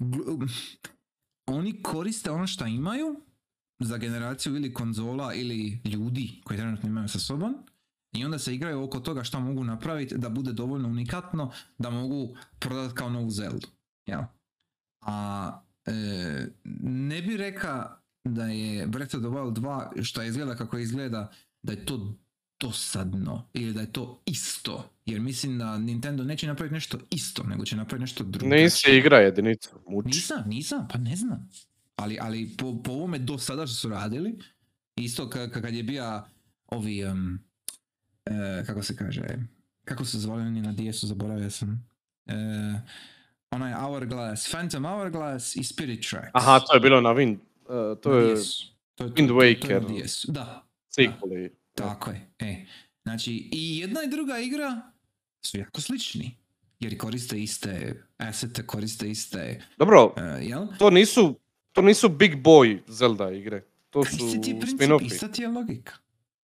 gl- oni koriste ono što imaju za generaciju ili konzola ili ljudi koji trenutno imaju sa sobom i onda se igraju oko toga što mogu napraviti da bude dovoljno unikatno da mogu prodati kao novu Zeldu. Jel? A e, ne bi reka da je Breath of the Wild 2 što izgleda kako izgleda da je to dosadno ili da je to isto. Jer mislim da Nintendo neće napraviti nešto isto, nego će napraviti nešto drugačije. Nisi igra jedinicu, muči. Nisam, nisam, pa ne znam. Ali, ali po, po ovome do sada što su radili, isto ka- kad je bija ovi, em, e, kako se kaže, kako su zvali oni na DS-u, zaboravio sam. E, onaj Hourglass, Phantom Hourglass i Spirit Tracks. Aha, to je bilo na Win... uh, to Na je. To je, Wind to, to, to je Waker. na DS-u, Da, sequel. tako je. E. Znači, i jedna i druga igra su jako slični. Jer koriste iste asete, koriste iste, Dobro, e, jel? to nisu, to nisu big boy Zelda igre. To su je spin-offi. ista ti je logika.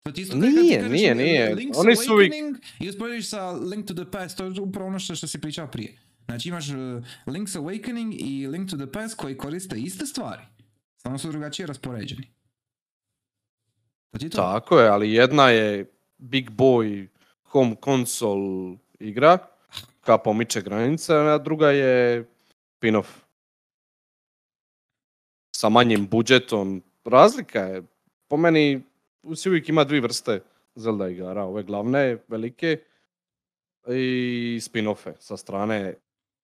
To ti je isto kao kad ti Nije, nije, nije. Link's Oni su uvijek- i usporediš sa Link to the Past, to je upravo ono što, što si pričao prije. Znači imaš uh, Link's Awakening i Link to the Past koji koriste iste stvari, samo su drugačije raspoređeni. To ti je to. Tako je, ali jedna je big boy home console igra, ka pomiče granice, a druga je spin-off. Sa manjim budžetom. Razlika je, po meni, si uvijek ima dvije vrste Zelda igara. Ove glavne, velike, i spin-offe sa strane.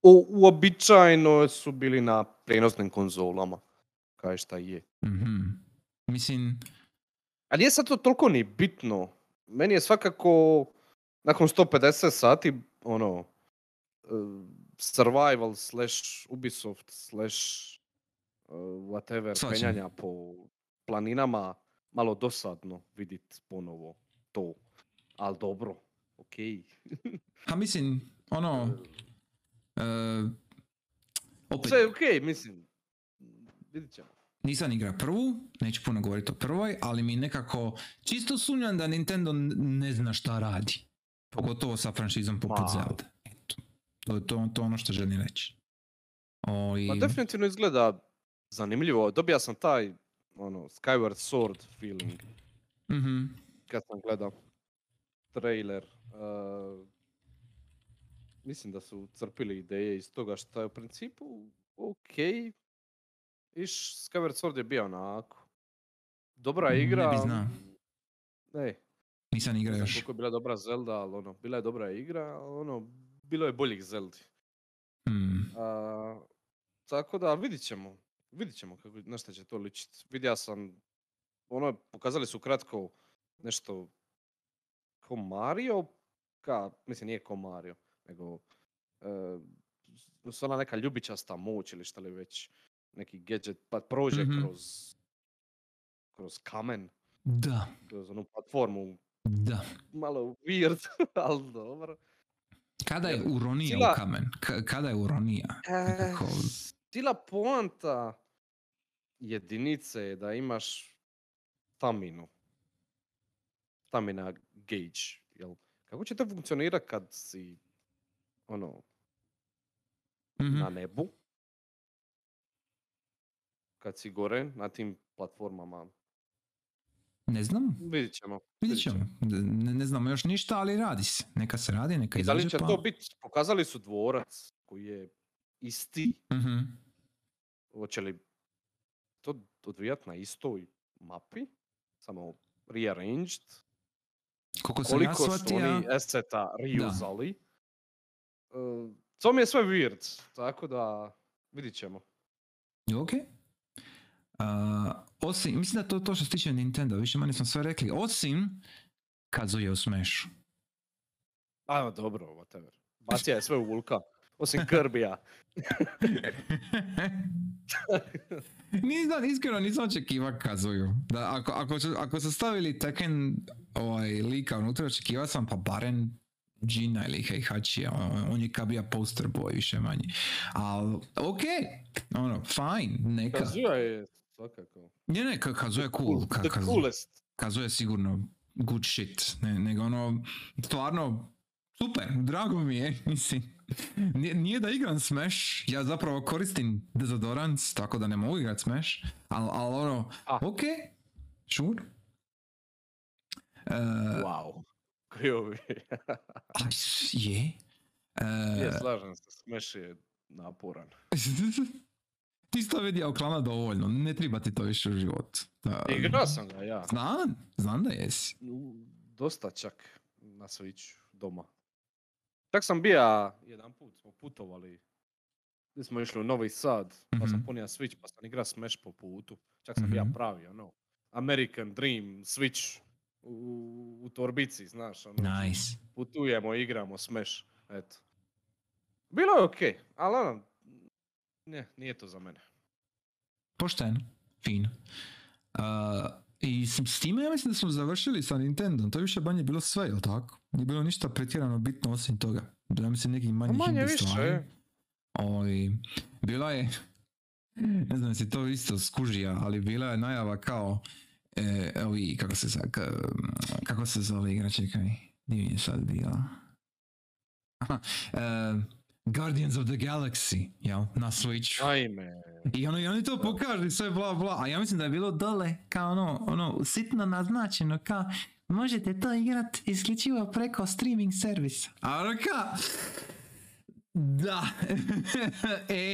U, uobičajeno su bili na prijenosnim konzolama. Kaj šta je. Mhm. Mislim, Ali nije sad to toliko ni bitno. Meni je svakako nakon 150 sati ono eh, survival slash Ubisoft slash eh, whatever penjanja po planinama malo dosadno vidit ponovo to. Ali dobro, okej. a mislim, ono, e, opet, Sve je okej, mislim. Vidit ćemo. nisam igra prvu, neću puno govoriti o prvoj, ali mi nekako čisto sumnjam da Nintendo ne zna šta radi. Pogotovo sa franšizom poput Ma. Zelda. Eto. To je to, to ono što želim reći. O, i... Ma definitivno izgleda zanimljivo. Dobija sam taj ono, Skyward Sword feeling Mhm. kad sam gledao trailer. Uh, mislim da su crpili ideje iz toga što je u principu ok. Iš, Skyward Sword je bio onako. Dobra Ne bi igra. znao. Ne, Nisam igrao ne znam još. koliko je bila dobra Zelda, ali ono, bila je dobra igra, ono, bilo je boljih Zeldi. Hmm. A, tako da vidit ćemo. Vidit ćemo kako, na šta će to ličit. Vidio sam, ono, pokazali su kratko nešto ko Mario, ka, mislim nije ko Mario, nego e, s- ona neka ljubičasta moć ili šta li već, neki gadget, pa prođe Mhm. kroz, kroz kamen, Da, kroz onu platformu, da. malo weird, ali dobro. Kada je uronija cijela- u kamen? Ka- kada je uronija? Nekako- Cijela poanta jedinice je da imaš staminu. Stamina gauge. Jel? Kako će to funkcionirati kad si ono, Mhm. na nebu? Kad si gore na tim platformama. Ne znam, Vidit ćemo. vidjet ćemo. Ne, ne znamo još ništa, ali radi se. Neka se radi, neka I da li izađe će pa... to biti, pokazali su dvorac koji je isti, Mhm. hoće li to odvijat na istoj mapi, samo rearranged, Koliko sam ja koliko su oni eseta reuzali. Uh, to mi je sve weird, tako da vidit ćemo. Ok. osim, mislim da to to što se tiče Nintendo, više manje smo sve rekli. Osim Kazuya u Smashu. A, dobro, whatever. Bacija je sve u vulkan. Osim Kirbija. nisam, iskreno nisam očekivao Kazuyu. Da, ako, ako, ako su stavili Tekken ovaj, lika unutra, očekivao sam pa barem Gina ili Heihachi, on, je kabija poster boy više manje. Ali, ok, ono, fine, neka. Kazuya je svakako. Ne, ne, Ka- Kazuya je cool. Ka, The coolest. Kazuya je sigurno good shit. Ne, nego ono, stvarno, super, drago mi je, mislim. Nije, nije da igram Smash, ja zapravo koristim dezodorant, tako da ne mogu igrat Smash, ali al ono, ok, sure. E, Wow. Krivo je. E, Je, slažem se, Smash je naporan. ti si to vidio klana dovoljno, ne treba ti to više u životu. Da, Igrao sam ga ja. Znam, znam da jesi. Dosta čak na Switchu doma. Čak sam bija jedan put, smo putovali. Gdje smo išli u Novi Sad, pa sam Mhm. ponija Switch, pa sam igra Smash po putu. Čak sam Mhm. pravi, ono, American Dream, Switch u, u torbici, znaš, ono, Nice. putujemo, igramo Smash, eto. Bilo je okej, ali ono, ne, nije to za mene. Pošteno, fino. Uh, I s, s time ja mislim da smo završili sa Nintendom, to je više manje bilo sve, jel tako? Nije bilo ništa pretjerano bitno osim toga. Ja mislim neki manji manje više, stvari. e. Oj, bila je, ne znam si to isto skužija, ali bila je najava kao, e, ovi, kako se, ka- kako se zove igra, čekaj, nije mi je sad bila. Aha, e, Guardians of the Galaxy, jel, na Switch. Ajme, I ono, i oni to pokažu i sve bla bla, a ja mislim da je bilo dole kao ono, ono, sitno naznačeno kao možete to igrat isključivo preko streaming servisa. A ono kao, Da, e,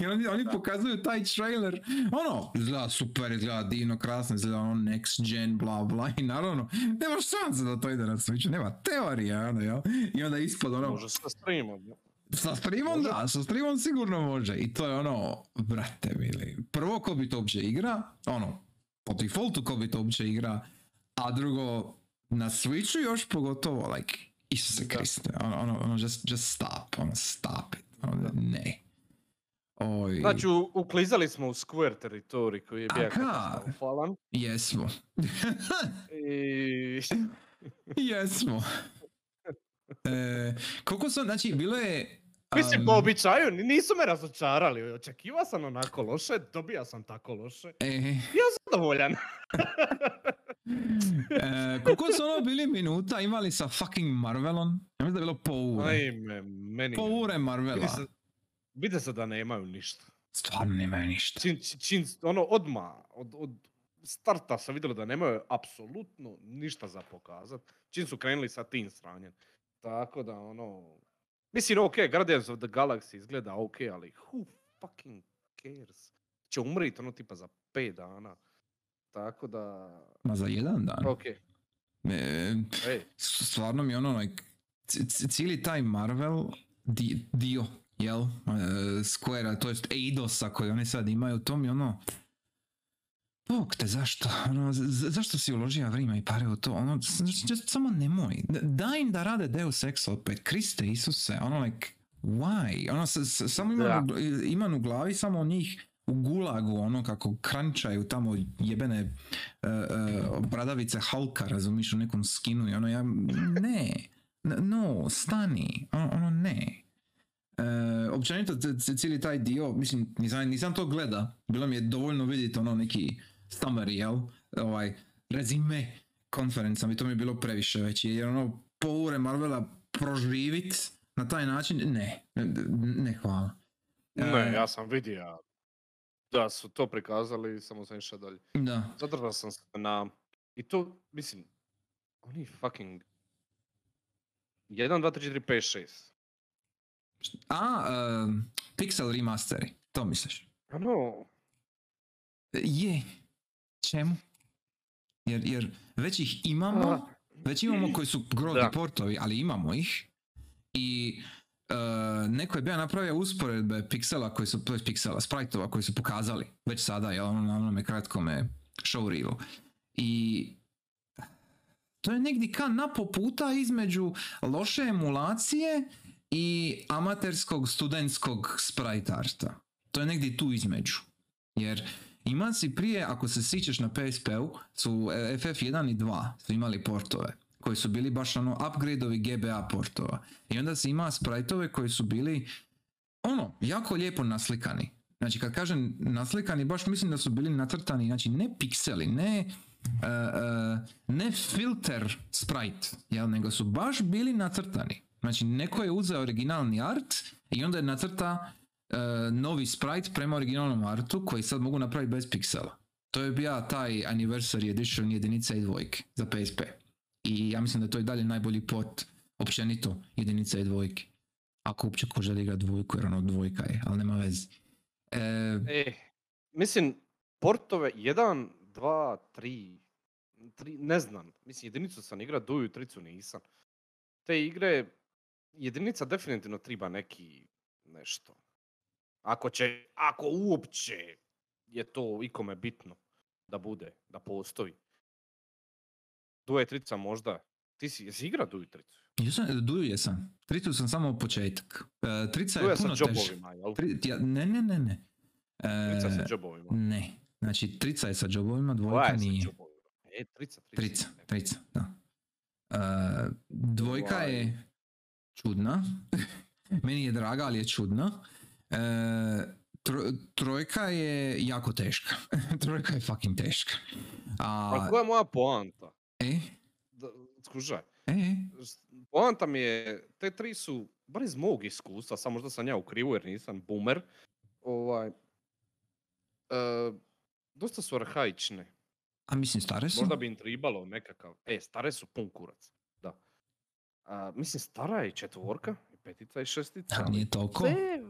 i oni, oni pokazuju taj trailer, ono, izgleda super, izgleda divno, krasno, izgleda ono next gen, bla bla, i naravno, nema šanse da to ide na Switchu, nema teorija, ono, jel? I onda ispod ono, Može sa streamom. Sa streamom Može. da, sa streamom sigurno može, i to je ono, brate mili, prvo ko bi to uopće igra, ono, po defaultu ko bi to uopće igra, a drugo, na Switchu još pogotovo, like, Isuse. Kriste, ono, ono, ono, just, just stop, ono, stop it, ono, ne. Oj, Znači, uklizali smo u Square teritorij koji je bio katastrofalan. jesmo, I... jesmo. E, koliko sam, znači, bilo je... Mislim, um, po običaju, ni- nisu me razočarali. Očekivao sam onako loše, dobija sam tako loše. e, Ja sam zadovoljan. E, koliko su ono bili minuta imali sa fucking Marvelom? Ja mislim da je bilo po ure. Ajme, meni... Po ure Marvela. se, vidi se da nemaju ništa. Stvarno nemaju ništa. Čin, čin, ono, odma, od, od starta se vidjelo da nemaju apsolutno ništa za pokazat. Čim su krenuli sa tim sranjem. Tako da, ono... Mislim, ok, Guardians of the Galaxy izgleda ok, ali who fucking cares? Će umrit, ono, tipa za 5 dana. Tako da, Ma za jedan dan. ok, E, stvarno mi ono, like, cijeli taj Marvel di- dio, jel? E, Square, to jest Eidosa koji oni sad imaju, to mi ono... Bog te, zašto? Ono, zašto si uložio vrijeme i pare u to? Ono, just samo nemoj. Daj im da rade Deus Ex opet. Kriste Isuse, ono like, why? Ono, samo imam, Da. u imam u glavi samo njih u gulagu, ono kako krančaju tamo jebene e, e, bradavice Halka, razumiš, u nekom skinu i ono ja, ne, no, stani, ono, ono ne. E, općenito cijeli taj dio, mislim, nisam, nisam to gleda, bilo mi je dovoljno vidjeti ono neki summary, jel? Ovaj, rezime konferencom i to mi je bilo previše već, jer ono, po ure Marvela proživit na taj način, ne, ne, ne hvala. E, ne, ja sam vidio da su to prikazali, samo sam išao dalje. Da, Zadržao sam se na... I to, mislim, oni fucking... 1, 2, 3, 4, 5, 6. a, e, Pixel remasteri, to misliš? Ano, Je. Čemu? Jer, jer već ih imamo, već imamo koji su grozni Da. portovi, ali imamo ih. I e, neko je bio napravio usporedbe piksela koji su, piksela, spriteova koji su pokazali već sada, jel, ono na onome kratkome showreelu. I to je negdje ka na po puta između loše emulacije i amaterskog studentskog sprite arta. To je negdje tu između. Jer ima si prije, ako se sjećaš na PSP-u, su e, FF1 i 2 su imali portove koji su bili baš ono upgradeovi GBA portova. I onda si ima spriteove koji su bili ono, jako lijepo naslikani. Znači kad kažem naslikani, baš mislim da su bili nacrtani, znači ne pikseli, ne, e, e, ne filter sprite, jel, nego su baš bili nacrtani. Znači neko je uzeo originalni art i onda je nacrta novi sprite prema originalnom artu koji sad mogu napraviti bez piksela. To je bio taj Anniversary Edition jedinice i dvojke za PSP. I ja mislim da to je dalje najbolji port općenito jedinice i dvojke. Ako uopće ko želi igrati dvojku, jer ono dvojka je, ali nema veze. E, e, mislim, portove 1, 2, 3, 3, ne znam. Mislim, jedinicu sam igrao, duju, tricu nisam. Te igre, jedinica definitivno treba neki nešto. Ako će, ako uopće je to ikome bitno da bude, da postoji. Duje trica možda. Ti si, jesi igrao duju tricu? jesam, duju jesam. Tricu sam samo početak. E, trica je Duja sa puno teže. džobovima, jel? Tri, ja, ne, ne, ne, ne. E, Trica sa džobovima. ne. Znači, trica je sa džobovima, dvojka je sa nije. E, trica, trica. Trica, trica, da. E, dvojka je čudna. Meni je draga, ali je čudna. E, tro- trojka je jako teška. trojka je fucking teška. A A, koja je moja poanta? e, Da, skužaj, e, poanta mi je, te tri su, bar iz mog iskustva, samo možda sam ja u krivu jer nisam boomer, ovaj, e, dosta su arhaične. a mislim stare su? Možda bi im tribalo nekakav, e, stare su pun kurac, da. A, mislim, stara je četvorka, petica i šestica. A ali nije toliko. te-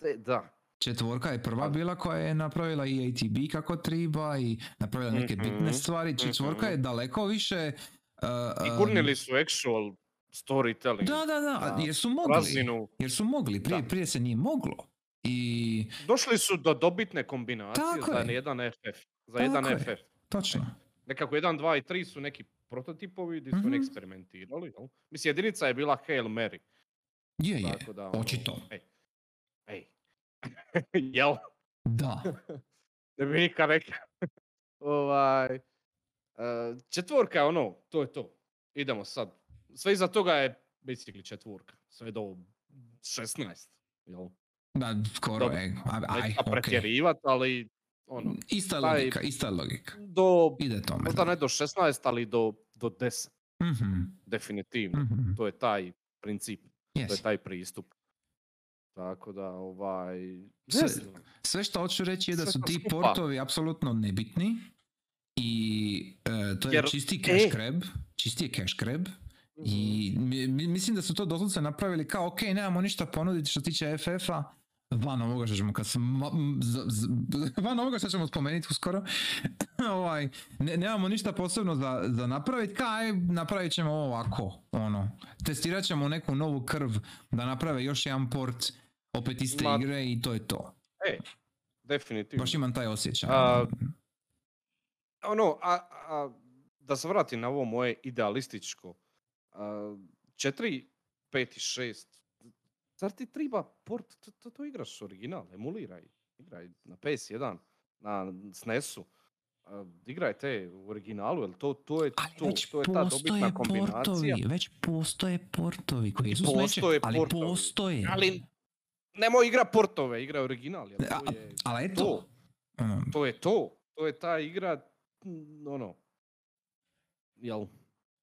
te- da. Četvorka je prva bila koja je napravila i ATB kako treba i napravila neke Mhm, bitne stvari. Četvorka mhm. je daleko više... uh, I gurnili su actual storytelling. Da, da, da, jer su mogli. razinu. Jer su mogli, prije, Da. prije se nije moglo. I Došli su do dobitne kombinacije Tako za je. jedan FF. Za Tako jedan je. FF. točno. Nekako 1, 2 i 3 su neki prototipovi gdje su Mhm. eksperimentirali. jel? Mislim, jedinica je bila Hail Mary. Je, je. Tako da, ono, Očito. Ej. Jel? Da. Nikad rekao. ovaj, e, četvorka je ono, to je to. Idemo sad. Sve iza toga je basically četvorka. Sve do 16. Jel? Da, skoro Dobro. je. Aj, pretjerivat, ali ono, Ista taj- logika, ista logika. do, Ide tome. možda ne do 16, ali do, do 10. Mhm, Definitivno. mhm. To je taj princip, to je Yes. taj pristup. Tako da, ovaj... Sve-. Sve što hoću reći je da su ti skupa. portovi apsolutno nebitni i e, to je Jer- čisti cash e. grab, čisti je cash grab i mi- mi- mislim da su to doslovce napravili kao ok, nemamo ništa ponuditi što se tiče FF-a, van ovoga što ćemo kad sam, van ovoga što ćemo spomenuti uskoro, ovaj, ne, nemamo ništa posebno za, za napraviti, kaj napravit ćemo ovako, ono, testirat ćemo neku novu krv da naprave još jedan port, opet iste Ma- igre i to je to. E, definitivno. Baš imam taj osjećaj. A, ono, a, a, da se vratim na ovo moje idealističko. A, 4, 5 i 6. Zar ti treba port? To, to, to igraš original, emuliraj. Igraj na PS1, na SNES-u. A, igraj te u originalu, jer to, to je Ali to, već to je ta dobitna kombinacija. portovi, već postoje portovi koji su smeće, ali portovi. postoje. Ali nemoj igra portove, igra original. Jer A- to je ali eto, to. ono, To je to. To je ta igra, ono, jel,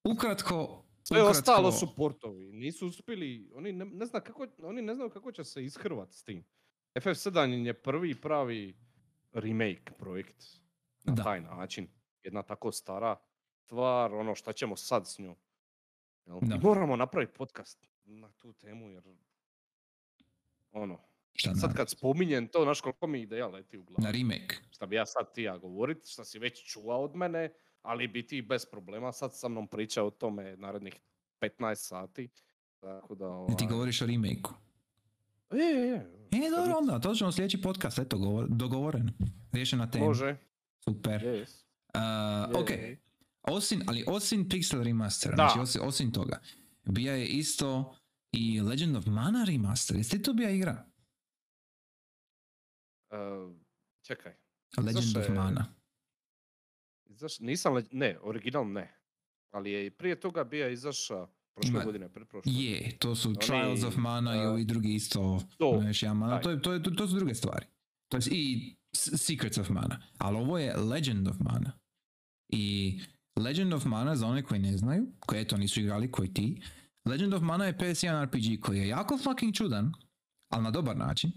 ukratko, Sve ostalo su portovi. Nisu uspjeli, oni ne, ne, zna kako, oni ne znaju kako će se ishrvat s tim. FF7 je prvi pravi remake projekt na Da. taj način. Jedna tako stara stvar, ono šta ćemo sad s njom. Jel? Da. I moramo napraviti podcast na tu temu jer ono, šta sad kad spominjem to, znaš koliko mi ideja leti u glavu. na remake. Šta bi ja sad ti ja govorit, šta si već čuo od mene, ali bi ti bez problema sad sa mnom pričao o tome narednih 15 sati. Tako da, ti ovaj, govoriš o remake Je, je, je. E, dobro, onda, to ćemo sljedeći podcast, eto, govor, dogovoreno. Riješena tema. Može. Super. Yes. Uh, Je, ok, osim, ali osim Pixel remastera, Da. znači osim, osim toga, bija je isto i Legend of Mana remaster. Jeste to bija igra? Uh, čekaj. Legend Izašao of Mana. Izaš, nisam, le- ne, original ne. Ali je i prije toga bija izašao prošle Ima- godine, pretprošle. Je, to su Oni, Trials of Mana i uh, ovi drugi isto. to, još jedan mana. To, je, to, je, to su druge stvari. To je i Secrets of Mana. Ali ovo je Legend of Mana. I Legend of Mana, za one koji ne znaju, koji eto nisu igrali, koji ti, Legend of Mana je PS1 RPG koji je jako fucking čudan, ali na dobar način,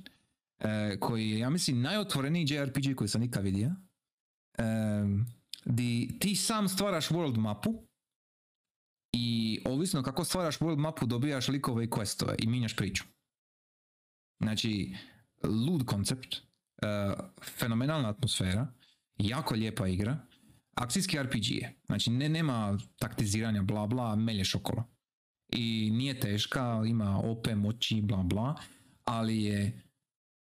e, koji je, ja mislim, najotvoreniji JRPG koji sam nikad vidio. E, di ti sam stvaraš world mapu i ovisno kako stvaraš world mapu dobijaš likove i questove i minjaš priču. Znači, lud koncept, e, fenomenalna atmosfera, jako lijepa igra, akcijski RPG je. Znači, ne, nema taktiziranja, bla bla, melješ okolo. I nije teška, ima OP moći, bla bla, ali je,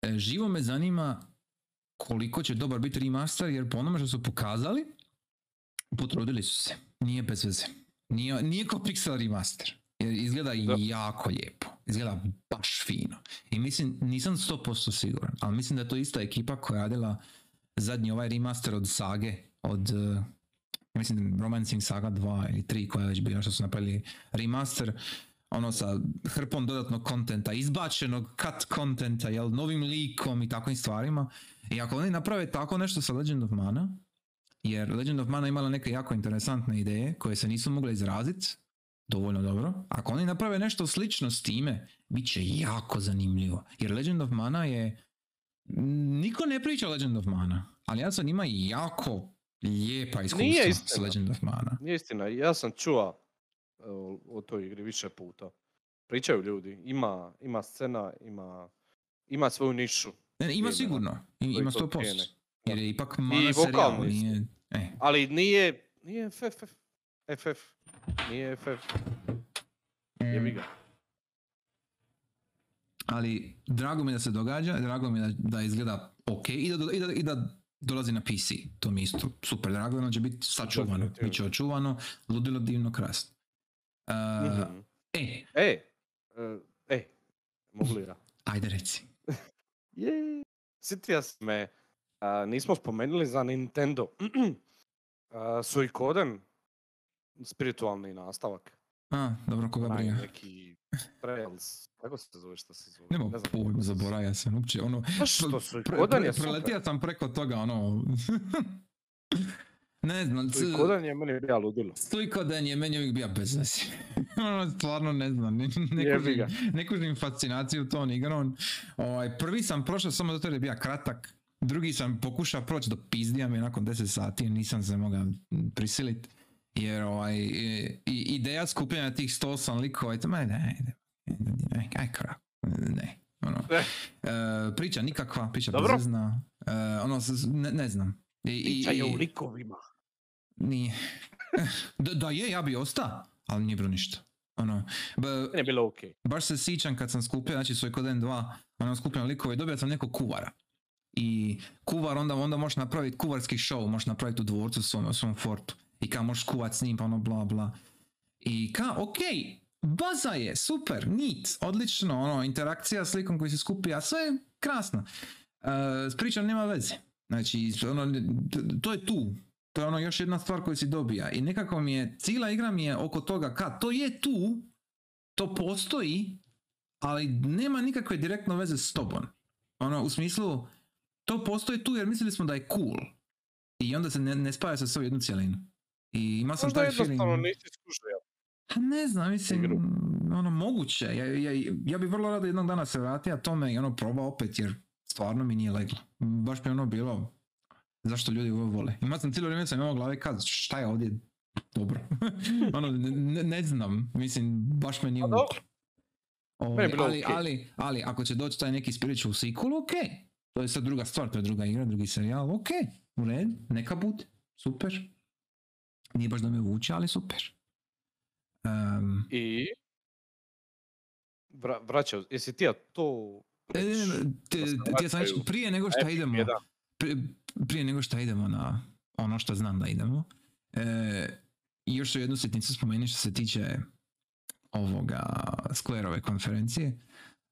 e, živo me zanima koliko će dobar biti remaster, jer po onome što su pokazali, potrudili su se. Nije bez veze. Nije, nije ko Pixel remaster. Jer izgleda Da. jako lijepo. Izgleda baš fino. I mislim, nisam 100% siguran, ali mislim da je to ista ekipa koja je radila zadnji ovaj remaster od Sage, od uh, mislim Romancing Saga 2 ili 3 koja je već bila što su napravili remaster ono sa hrpom dodatnog kontenta, izbačenog cut kontenta, jel, novim likom i takvim stvarima. I ako oni naprave tako nešto sa Legend of Mana, jer Legend of Mana imala neke jako interesantne ideje koje se nisu mogle izraziti dovoljno dobro. Ako oni naprave nešto slično s time, bit će jako zanimljivo. Jer Legend of Mana je... Niko ne priča Legend of Mana, ali ja sam ima jako lijepa iskustva s. Legend of Mana. Nije istina, ja sam čuo o, o toj igri više puta. Pričaju ljudi. Ima, ima scena, ima, ima svoju nišu. Ne, ne, ima sigurno, ima to 100%. Jer je ipak mana vokalni serijal, su. nije... E, Ali nije, nije FF. FF. Nije FF. Jebi ga. ali drago mi je da se događa, drago mi je da, da izgleda ok i da, i, da, i da dolazi na PC. To mi isto super drago, ono će biti sačuvano, bit će očuvano, ludilo divno krasno. Uh, Mhm. E, E, e, e, mogu li ja? ajde reci. Je. Sjetio sam me, a, nismo spomenuli za Nintendo. A, Suikoden, spiritualni nastavak. A, dobro, koga Onaj briga. neki Trails, kako se zove što se zove? Nemo Ne znam pojma, zaboravio sam uopće, ono... Pa što, Suikoden je. Preletio sam preko toga, ono... ne znam, Suikoden je meni bio ludilo. Suikoden je meni uvijek bio bez ono, stvarno ne znam, ne, ne, kužim, fascinaciju tom igrom. Ovaj, prvi sam prošao samo zato jer je bio kratak, drugi sam pokušao proći do pizdija mi nakon 10 sati, nisam se mogao prisilit. Jer ovaj, i, ideja skupljanja tih 108 likova, je to, ma ne, ne, ne, aj ne, ono. Eh. E, priča nikakva, priča Dobro. bezvezna, e, ono, ne, ne znam. I, i- Priča je i- u likovima. nije. da, da je, ja bi ostao, ali nije bilo ništa. Ono, b, je bilo okej. baš se sjećam kad sam skupio, znači Suikoden 2, ono skupljam likove, dobio sam nekog kuvara. I kuvar onda, onda možeš napraviti kuvarski show, možeš napraviti u dvorcu svom, svom fortu. I kao možeš kuvat s njim, pa ono bla bla. I ka, ok, baza je, super, neat, odlično, ono, interakcija s likom koji se skupi, a sve je krasno. E, s nema veze. Znači, ono, to je tu. To je ono još jedna stvar koju si dobija. I nekako mi je, cijela igra mi je oko toga ka, to je tu, to postoji, ali nema nikakve direktno veze s tobom. Ono, u smislu, to postoji tu jer mislili smo da je cool. I onda se ne, ne spaja se sve u jednu cjelinu. I imao sam Možda taj feeling... nisi skužio. Pa ne znam, mislim, igru. ono, moguće. Ja, ja, ja bi vrlo rado jednog dana se vratio tome i ono probao opet jer stvarno mi nije leglo. Baš mi ono bilo, zašto ljudi ovo vole. Imao sam cijelo vrijeme sam imao u glavi kad, šta je ovdje dobro. ono, ne, ne znam, mislim, baš me nije uvuklo. Ovaj, ali, okej. ali, ali, ako će doći taj neki spiritual sequel, ok. To je sad druga stvar, to je druga igra, drugi serijal, ok. U red, neka bude, super. Nije baš da me vuče, ali super. Um, I... Vra, vraćao, jesi ti ja to... E, ne, ne, te- te- htio sam vraćaju prije nego što idemo, prije, prije nego što idemo na ono što znam da idemo, e, još ću jednu sitnicu spomenuti što se tiče ovoga Squareove konferencije.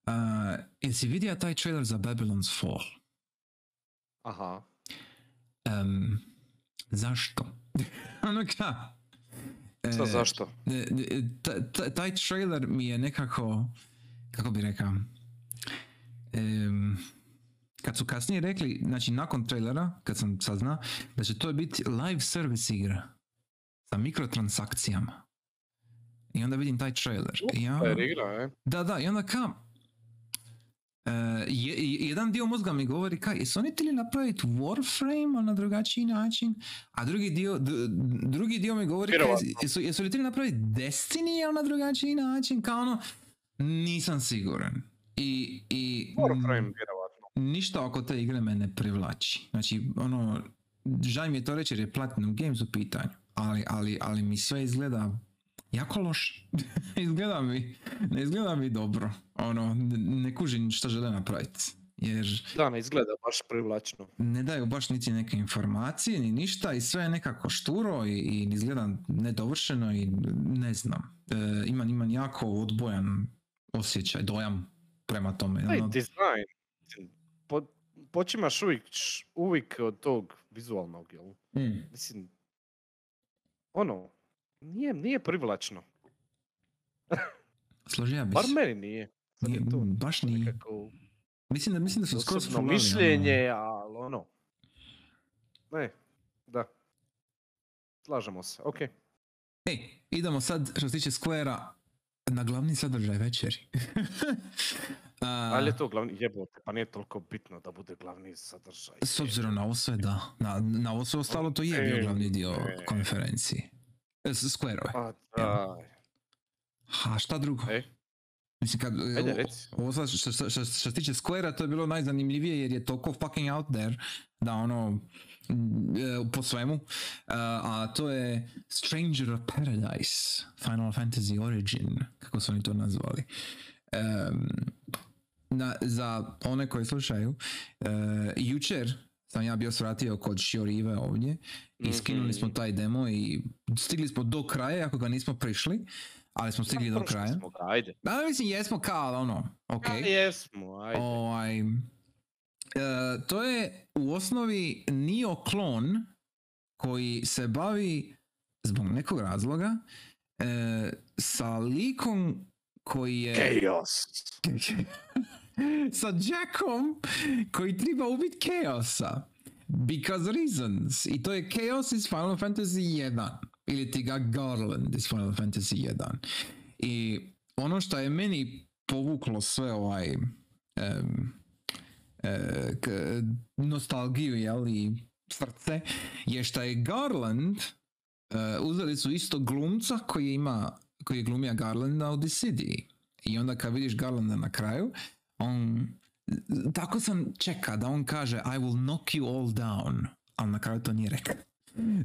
Uh, jesi vidio taj trailer za Babylon's Fall? Aha. Em, zašto? ono ka? E, Šta zašto? E, e, ta- taj trailer mi je nekako, kako bi rekao, em, kad su kasnije rekli, znači nakon trailera, kad sam sazna, da će to biti live service igra sa mikrotransakcijama. I onda vidim taj trailer. I ja, Super igra, e? da, da, i onda ka, e, je- je- jedan dio mozga mi govori ka, jesu oni htjeli napraviti Warframe ali na drugačiji način, a drugi dio, d- drugi dio mi govori ka, Vjerovatno. jesu, jesu li htjeli napraviti Destiny ali na drugačiji način, kao ono, nisam siguran. I, i Warframe, vjerovatno. ništa oko te igre me ne privlači. Znači, ono, žal mi je to reći jer je Platinum Games u pitanju, ali, ali, ali mi sve izgleda jako loše. izgleda mi, ne izgleda mi dobro. Ono, ne, ne kužim šta žele napraviti. Jer Da, ne izgleda baš privlačno. ne daju baš niti neke informacije, ni ništa i sve je nekako šturo i, i izgleda nedovršeno i ne znam. E, imam, imam jako odbojan osjećaj, dojam prema tome. Taj ono, dizajn, po, počimaš uvijek, uvijek od tog vizualnog, jel? mm. Mislim, ono, nije, nije privlačno. Složio bi Bar meni nije. Sad Nije, je to baš nije. nekako Mislim da, mislim da su skoro osobno fulali, ono. mišljenje, ali ono. Ne, da. Slažemo se, okej. E, idemo sad, što se tiče Square-a, na glavni sadržaj večeri. A, Ali je to glavni, jebote, pa nije toliko bitno da bude glavni sadržaj. S obzirom na ovo sve, da. Na, na ovo sve ostalo, to je bio glavni dio konferencije. E, s- Square-ove. Pa daj. Ha, šta drugo? E, Mislim, kad, Ajde, reci. ovo sad što, što, što, što se tiče Square-a, to je bilo najzanimljivije jer je toliko fucking out there da ono, e, po svemu, Uh, a to je Stranger of Paradise, Final Fantasy Origin, kako su oni to nazvali. Em, na, za one koji slušaju, e, jučer sam ja bio svratio kod Shiorive ovdje i skinuli smo Mhm. taj demo i stigli smo do kraja, ako ga nismo prišli, ali smo stigli do kraja. smo ga, ajde. Da, mislim, jesmo kao, ali ono, ok. Jesmo, ajde. Ovaj, e, to je u osnovi Neo klon koji se bavi zbog nekog razloga e, sa likom koji je Chaos. sa Jackom koji treba ubiti Chaosa. Because reasons. I to je Chaos iz Final Fantasy 1. Ili ti ga Garland iz Final Fantasy 1. I ono što je meni povuklo sve ovaj e, k, nostalgiju, jel, i srce, je što je Garland e, uzeli su isto glumca koji ima koji je glumija Garlanda u Dissidia. I onda kad vidiš Garlanda na kraju, on tako sam čeka da on kaže I will knock you all down, ali na kraju to nije rekao.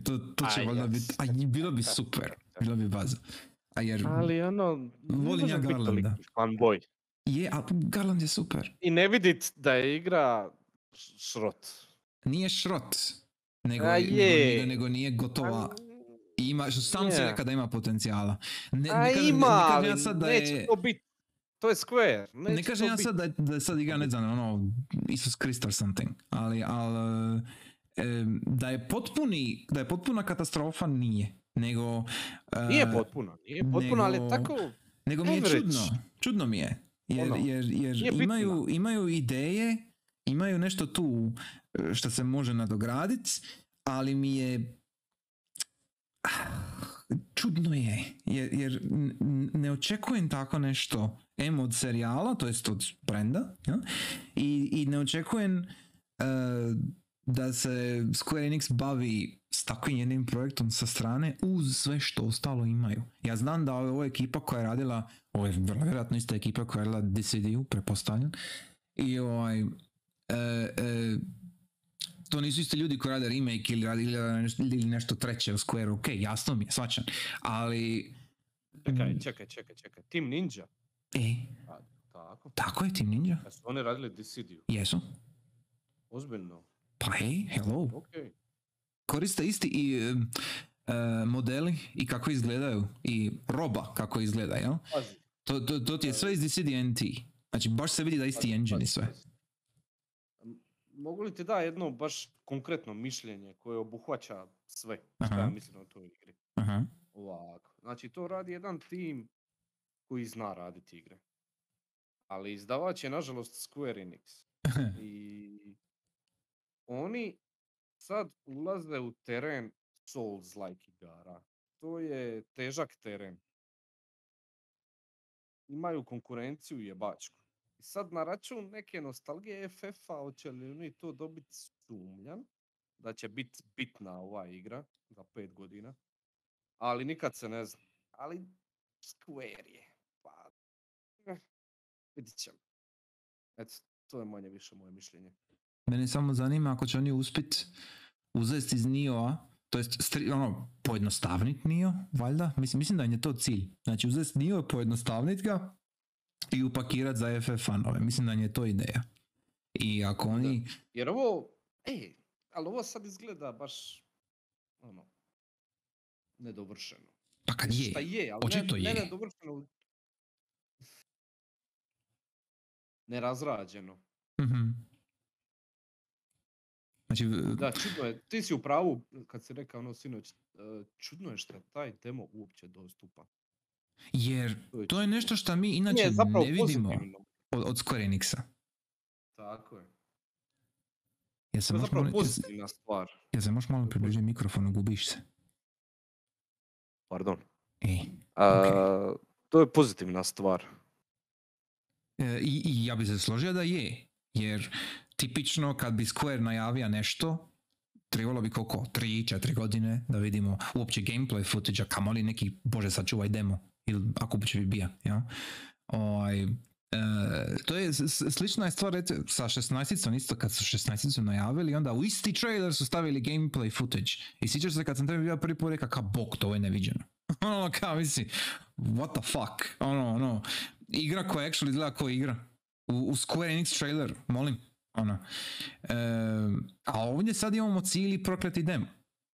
To, to će valjda biti, a bilo bi super, bilo bi baza. A jer Ali ono, ne Volim ja Garlanda. fanboy. je, a Garland je super. I ne vidit da je igra šrot. Nije šrot, nego, A nego, je. nego, nego nije gotova. I ima, što sam si Je. rekao da ima potencijala. Ne, A ne kažem, ima, ne kažem ali ja sad da neće je... to biti. To je Square. Neće Ne kažem ja sad da, da sad igra, ne znam, ono, Isus Krist or something, ali, ali em, da je potpuni, da je potpuna katastrofa nije, nego... e, Nije potpuno, nije potpuno, ali je nego- tako... Nego mi je average. čudno, čudno mi je, jer, Ono, jer, jer imaju, imaju ideje, imaju nešto tu e, što se može nadograditi, ali mi je čudno je, jer, jer ne očekujem tako nešto em od serijala, to jest od brenda, jel? I, i ne očekujem e, da se Square Enix bavi s takvim jednim projektom sa strane uz sve što ostalo imaju. Ja znam da ovo je ekipa koja je radila, ovo je vjerojatno ista ekipa koja je radila Dissidia, pretpostavljam, i ovaj, e, e, to nisu isti ljudi koji rade remake ili, radi, ili nešto treće u Square, ok, jasno mi je, svačan, ali Čekaj, čekaj, čekaj, čekaj. Team Ninja. E, Tako. tako je Team Ninja, Ja su oni radili Dissidia. jesu, Ozbiljno. pa ej, hello, Ok. koriste isti i e, modeli i kako izgledaju i roba kako izgleda, jel? Pazi. To, to, to ti je sve iz Dissidia NT. Znači, baš se vidi da isti pazi, engine i sve. pazi. Mogu li ti da jedno baš konkretno mišljenje koje obuhvaća sve što ja Aha. mislim o toj igri? Aha. Ovako. Znači to radi jedan tim koji zna raditi igre. Ali izdavač je nažalost Square Enix. I oni sad ulaze u teren Souls-like igara. To je težak teren. Imaju konkurenciju jebačku. I sad na račun neke nostalgije FF-a hoće li oni to dobiti sumnjam da će biti bitna ova igra za pet godina. Ali nikad se ne zna. Ali Square je. Vidit ćemo. Eto, to je manje više moje mišljenje. Mene samo zanima ako će oni uspit uzeti iz Nioa, to jest stri- ono, pojednostavnit Nio, valjda? Mislim, mislim da im je to cilj. Znači uzeti Nio, pojednostavnit ga i upakirat za FF fanove. Mislim da im je to ideja. I ako oni... Jer ovo, ej, ali ovo sad izgleda baš, ono, nedovršeno. Pa kad je, je, ali očito ne, je. ne nedovršeno. u- Nerazrađeno. Mhm. Znači, Da, čudno je, ti si u pravu kad si rekao ono sinoć, e, čudno je što je taj demo uopće dostupan. jer To je nešto što mi inače zapravo ne vidimo pozitivno. od, od Square Enixa. Tako je. Ja se To je možeš zapravo malo, pozitivna stvar. ja se možeš malo približiti mikrofonu, gubiš se. Pardon. Ej. A, To je pozitivna stvar. E, I, I ja bi se složio da je, jer tipično kad bi Square najavio nešto, trebalo bi koliko, 3-4 godine da vidimo uopće gameplay footage, a kamoli neki, bože sačuvaj demo, ili ako će bi bija, ja? Ovaj, e, to je slična je stvar reci, sa 16 isto kad su 16 najavili, onda u isti trailer su stavili gameplay footage. I sjećaš se kad sam tebi bio prvi put rekao, ka bok, to je neviđeno. ono, kao misli, what the fuck, ono, ono, igra koja actually izgleda kao igra. U, u Square Enix trailer, molim, ono. E, a ovdje sad imamo cijeli prokleti demo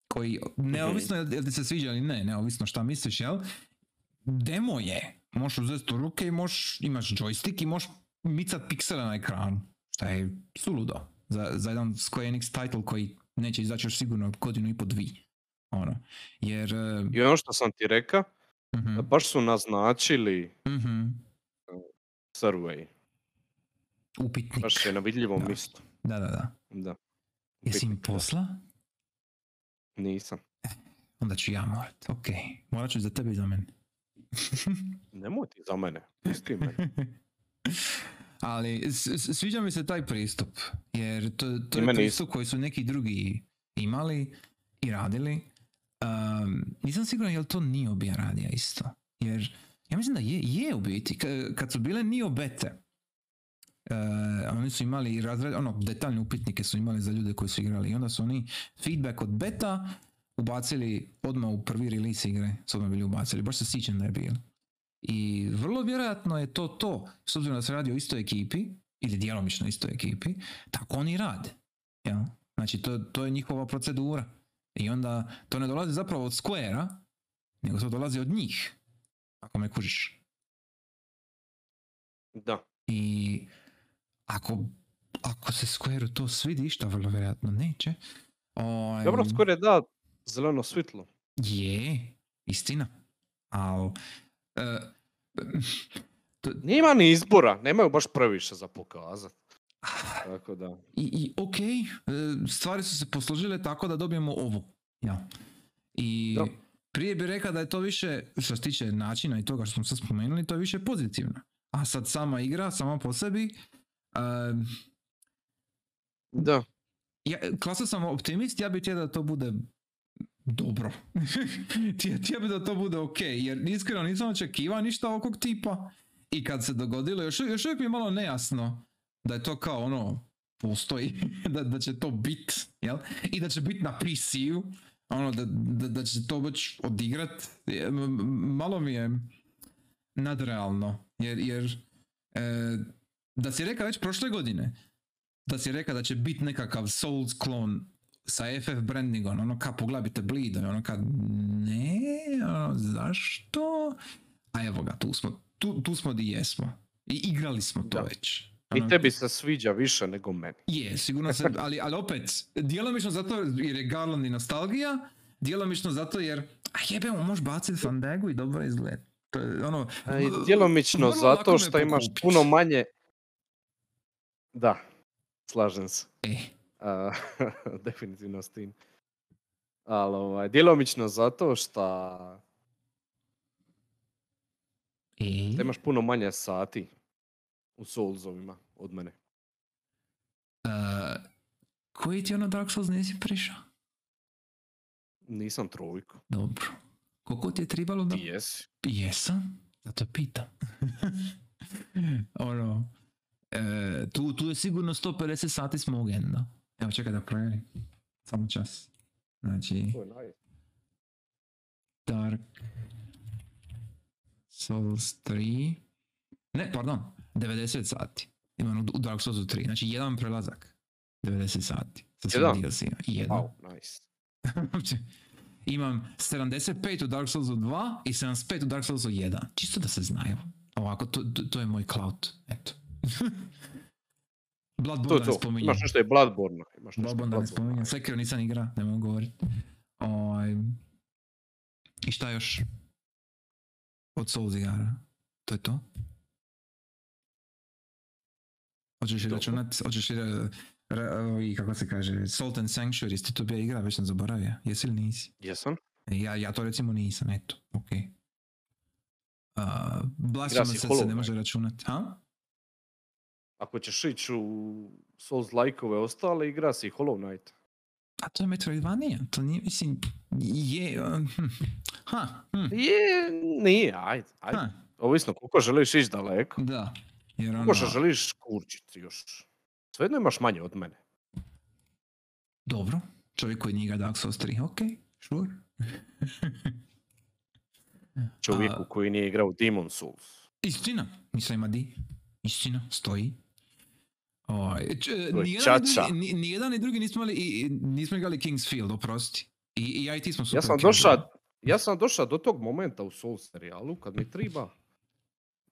koji, neovisno jel, jel ti se sviđa ili ne, neovisno šta misliš, jel? Demo je. Možeš uzeti u ruke i možeš, imaš joystick i možeš micat piksele na ekranu. Šta je suludo. Za, za jedan Square Enix title koji neće izaći još sigurno godinu i po dvi. Ono. Jer... e, I ono što sam ti rekao, mhm, baš su naznačili mhm, survey. upitnik. Baš je na vidljivom Da. mjestu. Da, da, da. Da. Jesi im posla? Nisam. Onda ću ja morat. Ok. Morat ću za tebe i za mene. Nemoj ti za mene. Pusti mene. Ali sviđa mi se taj pristup, jer to, to je pristup koji su neki drugi imali i radili. Um, nisam siguran je li to Nio bija radija isto, jer ja mislim da je, je u biti. Kad su bile Nio bete, uh, oni su imali razred, ono, detaljne upitnike su imali za ljude koji su igrali i onda su oni feedback od beta ubacili odmah u prvi release igre, su odmah bili ubacili, baš se sjećam da je bilo. I vrlo vjerojatno je to to, s obzirom da se radi o istoj ekipi, ili djelomično istoj ekipi, tako oni rade. Jel? Znači, to, to je njihova procedura. I onda to ne dolazi zapravo od Square-a, nego to dolazi od njih. Ako me kužiš. Da. I ako, ako se Square-u to svidi, što vrlo vjerojatno neće, ovaj, Dobro, je da zeleno svitlo. je, istina. Al, e, to, Nema ni izbora, nemaju baš previše za pokazat. Tako da. I, i ok, e, stvari su se posložile tako da dobijemo ovo. Ja. I Da. Prije bi rekao da je to više, što se tiče načina i toga što smo sad spomenuli, to je više pozitivno. A sad sama igra, sama po sebi, e, Da. ja, klasa sam optimist, ja bih htio da to bude dobro. Htio htio bi da to bude ok, jer iskreno nisam očekivao ništa ovog tipa. I kad se dogodilo, još, još uvijek mi je malo nejasno da je to kao ono, postoji, da, da će to bit, jel? I da će bit na PC-u, ono, da, da, da će to već odigrat. Malo mi je nadrealno, jer, jer e, da si rekao već prošle godine, da si rekao da će bit nekakav Souls klon sa FF brandingom, ono kao pogledajte Bleed, ono kad ne, ono, zašto? A evo ga, tu smo, tu, tu smo di jesmo. I igrali smo to Da. već. I tebi se sviđa više nego meni. Je, sigurno se, ali, ali opet, djelomično zato jer je Garland i nostalgija, djelomično zato jer, a jebemo, možeš baciti Fandagu i dobro izgled. To je ono, A I djelomično zato što imaš puno manje... Da, slažem se. E, A, definitivno s tim. Ali ovaj, djelomično zato što e, da imaš puno manje sati u Soulsovima od mene. uh, koji ti ono Dark Souls nisi prišao? Nisam trojku. Dobro. Koliko ti je trebalo da... Ti jesi. Jesam, zato pitam. ono, e, tu, tu je sigurno 150 sati smogenda. Evo čekaj da provjerim. Samo čas. Znači. Dark Souls 3. Ne, pardon, 90 sati. Imam u u Dark Soulsu 3. Znači, jedan prelazak. 90 sati. Sa svim? DLC-ima. Jedan. Wow, nice. Imam 75 u Dark Soulsu 2 i 75 u Dark Soulsu 1. Čisto da se znaju. Ovako, to, to, to je moj cloud. Eto. To Bloodborne ne to. spominjem. Imaš nešto je Bloodborne. Imaš nešto Bloodborne da ne spominjem. Sekiro nisam igra, ne mogu govoriti. Ovaj, I šta još? Od Souls igara. To je to? Hoćeš li računat, hoćeš li ra- ovi, kako se kaže, Salt and Sanctuary, jesi to bio igra, već sam zaboravio. Jesi ili nisi? Jesam? E, Ja, ja to recimo nisam, eto, ok. Uh, Blasphemous si se Hollow ne može računati, ha? Ako ćeš ići u Souls lajkove ostale, igra si Hollow Knight. A to je Metroidvania, to nije, mislim, je, um, hm, ha, hm, Je, nije, ajde, ajde. ha, Ovisno koliko želiš ići daleko. Da. Jer ono, što želiš kurčiti još. Svejedno imaš manje od mene. dobro, čovjek koji njega Dark Souls 3, ok, sure. Čovjeku A- koji nije igrao Demon Souls. Istina, nisam ima di. Istina, stoji. Ovaj, č- nijedan, drugi, ni- nijedan i drugi nismo, imali, nismo igrali Kingsfield, oprosti. I, i ja i ti smo super Ja sam došao, ja sam došao do tog momenta u Soul serijalu kad mi treba,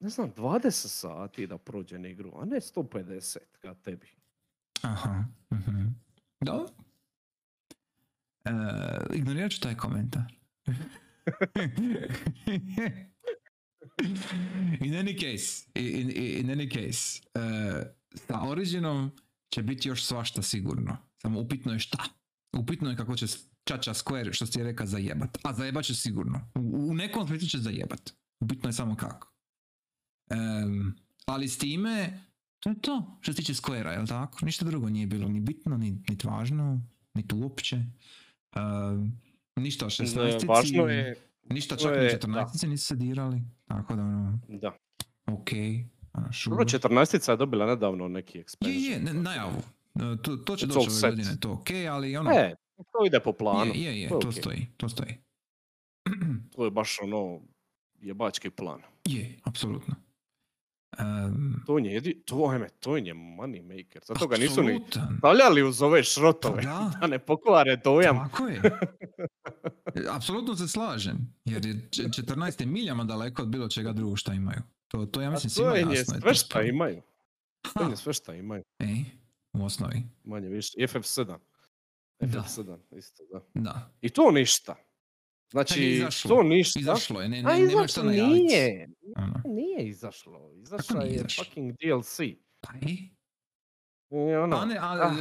ne znam, 20 sati da prođem igru, a ne 150 kad tebi. Aha, mhm. Dobro. E, ignorirat ću taj komentar. in any case, in, in, in any case, e, sa Originom će biti još svašta sigurno. Samo upitno je šta. Upitno je kako će Čača Square, što si je rekao, zajebat. A zajebat će sigurno. U, u nekom smislu će zajebat. Upitno je samo kako. Em, ali s time, to je to što se tiče Square-a, jel tako? Ništa drugo nije bilo ni bitno, ni, ni važno, ni tu uopće. Um, ništa o 16 Važno je, ništa čak ni je- 14 nisu se dirali, tako da ono, da. ok. Dobro, 14 je dobila nedavno neki Je, expansion. je, ne- najavu. E, To, to će It's doći ove godine, to ok, ali ono, E, to ide po planu. je, je, je, to je to okej. stoji, to stoji. To je baš ono jebački plan. je, apsolutno. Um, To je, jedi, to je, to je money maker. Zato ga nisu ni stavljali uz ove šrotove. Pa da. Da ne pokvare dojam. Tako je. Apsolutno se slažem, jer je č- 14 je miljama daleko od bilo čega drugog šta imaju. To, to ja mislim to svima je jasno. je sve to šta sporo. imaju. To je sve šta imaju. Ej, u osnovi, Manje više. FF7. Da. FF7, isto da. da. I to ništa. Znači, izašlo. to ništa. Izašlo je, ne, ne, A nema šta najaviti. nije. Ono, Nije izašlo. Izašla nije je izašlo? fucking DLC. pa i? I ono, A ne, a, ah,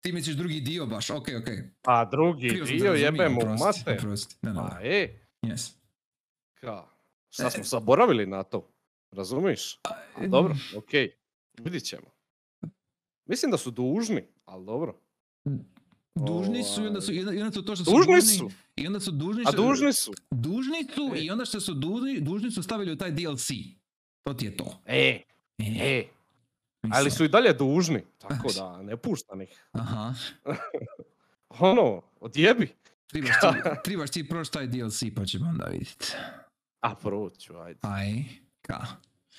ti misliš drugi dio baš, ok, ok. a drugi Krivo dio razumio, jebe mu mate. Da, da, Pa da. e, Yes. ka. E. Šta smo zaboravili na to? Razumiš? A dobro, okej. Vidit ćemo. Mislim da su dužni, ali dobro. Dužni su i onda su, i onda- i onda su to što su Dužni su. i onda su dužni, A dužni su. dužni su E. i onda što su dužni, dužni su stavili u taj DLC. To ti je to. E, E, e. Ali su i dalje dužni. Tako da, ne puštam ih. Aha. Ono, odjebi. Trebaš ti, trebaš ti proći taj DLC pa ćemo onda vidjeti. A proću, ajde. Aj, ka.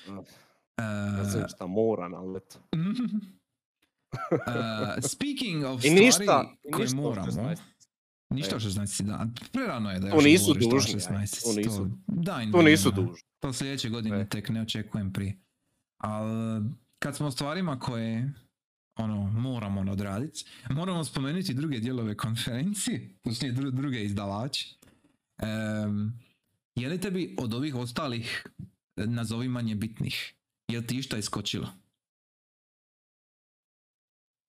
Ja znam Uh, šta mora na leto. uh, speaking of I stvari ništa, koje ništa moramo. 16. Ništa od 16, da. Prerano je da To još nisu govoriš to o dužni, aj, 16. to nisu. daj im To nisu dužni. To sljedeće godine E. tek ne očekujem prije. Ali kad smo o stvarima koje ono, moramo odraditi, moramo spomenuti druge dijelove konferencije, točnije dru- druge izdavače. Em, je li tebi od ovih ostalih, e, nazovi manje bitnih, je li ti išta iskočilo?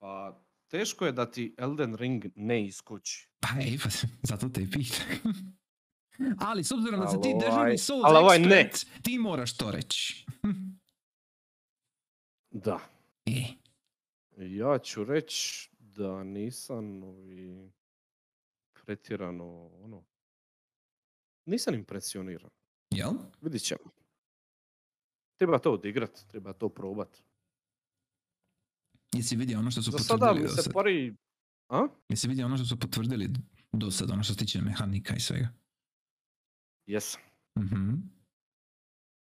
Pa, teško je da ti Elden Ring ne iskoči. Pa ej, pa, zato te i pitam. Ali s obzirom da Ali ti ovaj- dežurni Souls ali ovaj ne. ti moraš to reći. Da. E, Ja ću reći da nisam ovi, pretjerano, ono, nisam impresioniran. jel? Vidit ćemo. Treba to odigrat, treba to probat. Jesi vidio ono što su Za sada potvrdili do se sad? pari... A? Jesi vidio ono što su potvrdili do sad, ono što se tiče mehanika i svega? Jesam. Mhm.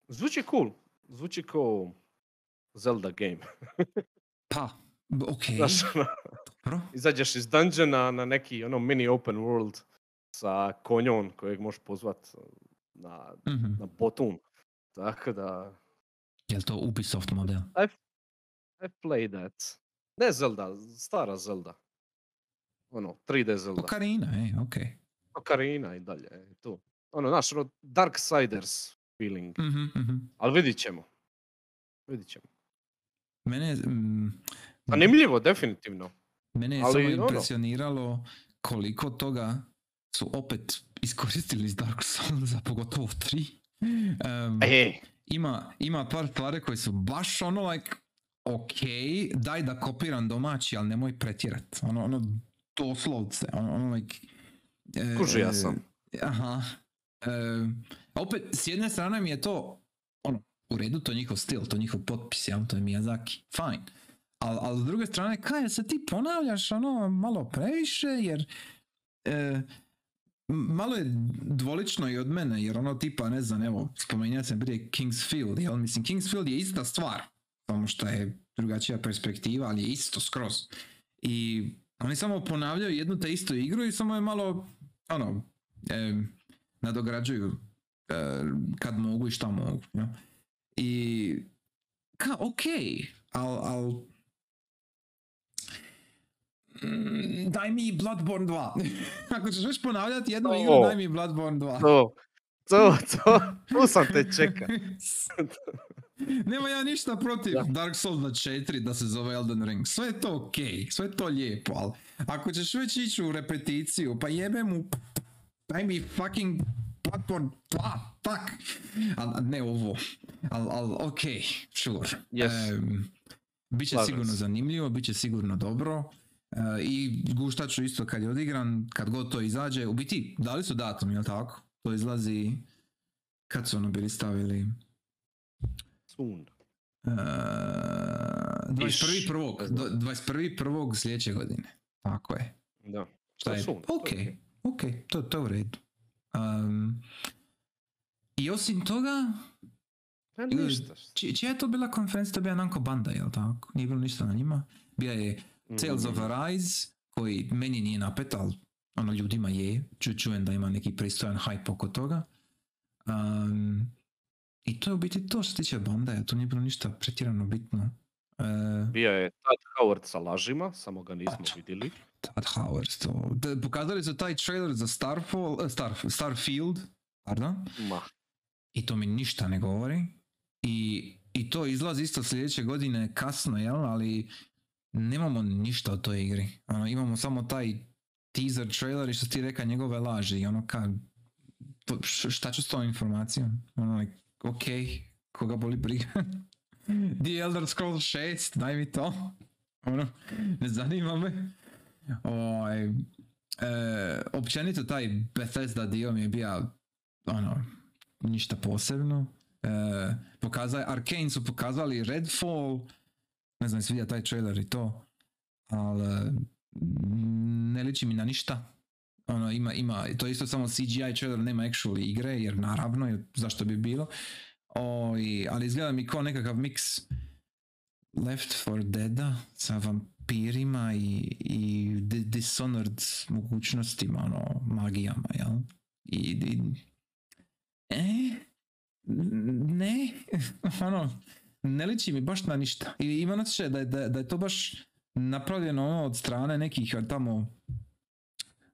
Zvuči cool. Zvuči kao Zelda game. Pa, okej, Znaš, ono, dobro. izađeš iz dungeona na neki ono mini open world sa konjom kojeg možeš pozvat na, Mhm. na botun. Tako da, Jel to Ubisoft model? I played that. Ne Zelda, stara Zelda. Ono, 3D Zelda. Okarina, ej, okej. Ocarina i dalje, e, to. Ono, znaš, ono, Darksiders feeling. Mhm, mhm. Ali vidit ćemo. Vidit ćemo. Mene, mm, Zanimljivo, definitivno. mene je ali samo ono- impresioniralo koliko toga su opet iskoristili iz Dark Souls, pogotovo 3. Um, E, ima, ima par stvari koje su baš ono like, ok, daj da kopiram domaći, ali nemoj pretjerat. Ono, ono doslovce, ono, ono like... e, Kužio sam. e, Aha. E, opet, s jedne strane mi je to, ono, u redu, to je njihov stil, to je njihov potpis, jel, to je Miyazaki, fine. Ali al s druge strane, kaj se ti ponavljaš, ono, malo previše, jer e, malo je dvolično i od mene, jer ono tipa, ne znam, evo, spomenja sam prije Kingsfield, jel, mislim, Kingsfield je ista stvar, samo što je drugačija perspektiva, ali je isto skroz. I oni samo ponavljaju jednu te istu igru i samo je malo, ono, em, nadograđuju e, kad mogu i šta mogu. Ja? I ka, ok, al, al mm, daj mi Bloodborne 2. Ako ćeš već ponavljati jednu igru, O. daj mi Bloodborne 2. To, to, to, tu sam te čeka. Nema ja ništa protiv Da. Dark Souls na 4 da se zove Elden Ring. Sve je to ok, sve je to lijepo, ali ako ćeš već ići u repeticiju, pa jebe mu, daj mi fucking 2, fuck. Al, a ne ovo, al, al ok, sure. Yes. Em, Biće Slažem sigurno se. zanimljivo, bit će sigurno dobro. E, I guštat ću isto kad je odigran, kad god to izađe. U biti, dali su datum, jel tako? To izlazi, kad su ono bili stavili? Soon. Uh, 21. prvog, ne znam. do- 21. prvog sljedeće godine. Tako je. Da. Šta je? Ok, okej. ok, to, to je u redu. Um, I osim toga, Pa Ili- ništa. či, čija je to bila konferencija? To je bila Namco Banda, jel tako? Nije bilo ništa na njima. Bija je Tales of Mm, Arise, koji meni nije napet, ali ono ljudima je. Ču, čujem da ima neki pristojan hype oko toga. Um, I to je u biti to što se tiče Bandaja, tu nije bilo ništa pretjerano bitno. Uh, Bija je Todd Howard sa lažima, samo ga nismo Eto. vidjeli. Todd Howard, to. Da, pokazali su taj trailer za Starfall, eh, Star, Starfield, pardon, Ma, i to mi ništa ne govori. I, i to izlazi isto sljedeće godine kasno, jel? Ali nemamo ništa od toj igri. Ono, imamo samo taj teaser trailer i što ti reka njegove laži. I ono ka, šta ću s tom informacijom? Ono, like, ok, koga boli briga. The Elder Scrolls 6, daj mi to. Ono, ne zanima me. Ovaj, e, općenito taj Bethesda dio mi je bio ono, ništa posebno. E, pokazali, Arkane su pokazali Redfall, ne znam, sviđa taj trailer i to, ali ne liči mi na ništa. Ono, ima, ima, to je isto samo CGI trailer, nema actually igre, jer naravno, jer zašto bi bilo. O, i, ali izgleda mi kao nekakav mix Left 4 Deada sa vampirima i, i Di- Dishonored mogućnostima, ono, magijama, jel? I, i e, ne, ono, ne liči mi baš na ništa. I imam osjećaj da, da, da je to baš napravljeno ono od strane nekih tamo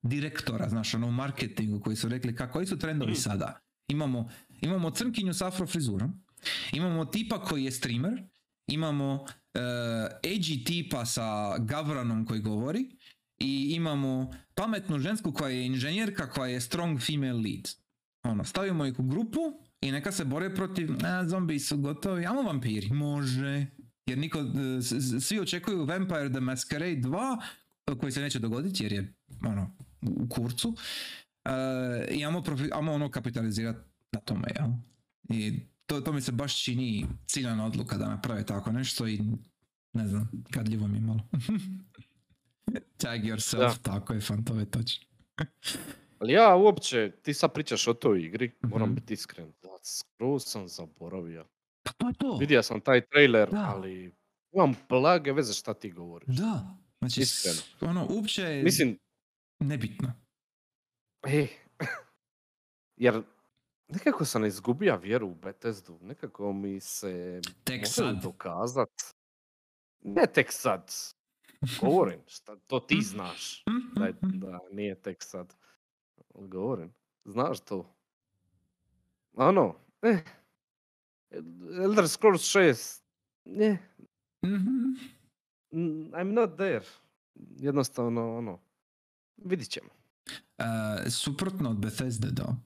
direktora, znaš, ono u marketingu koji su rekli kako koji su trendovi Mm. sada. Imamo, imamo crnkinju s afro frizurom, imamo tipa koji je streamer, imamo uh, edgy tipa sa gavranom koji govori i imamo pametnu žensku koja je inženjerka koja je strong female lead. Ono, stavimo ih u grupu i neka se bore protiv, a, zombi su gotovi, ajmo vampiri, može. Jer niko, e, s- svi očekuju Vampire the Masquerade 2, koji se neće dogoditi jer je ono, u kurcu. E, I ajmo, profi, ajmo ono kapitalizirati na tome, jel? I to, to mi se baš čini ciljana odluka da naprave tako nešto i ne znam, gadljivo mi je malo. Tag yourself, Da. tako je, fan, to je točno. Ali ja uopće, ti sad pričaš o toj igri, moram Mhm. biti iskren. Da, skroz sam zaboravio. Pa to je to. Vidio sam taj trailer, Da. ali imam blage veze šta ti govoriš. Da. Znači, Iskreno. ono, uopće Mislim, nebitno. e, jer nekako sam izgubio vjeru u Bethesdu. Nekako mi se Tek može sad. dokazat. Ne tek sad. Govorim, šta, to ti znaš. Da, je- da nije tek sad. Govorim, znaš to. Ono, eh. Elder Scrolls 6, ne, mm, I'm not there. Jednostavno, ono, vidit ćemo. E, suprotno od Bethesda, da.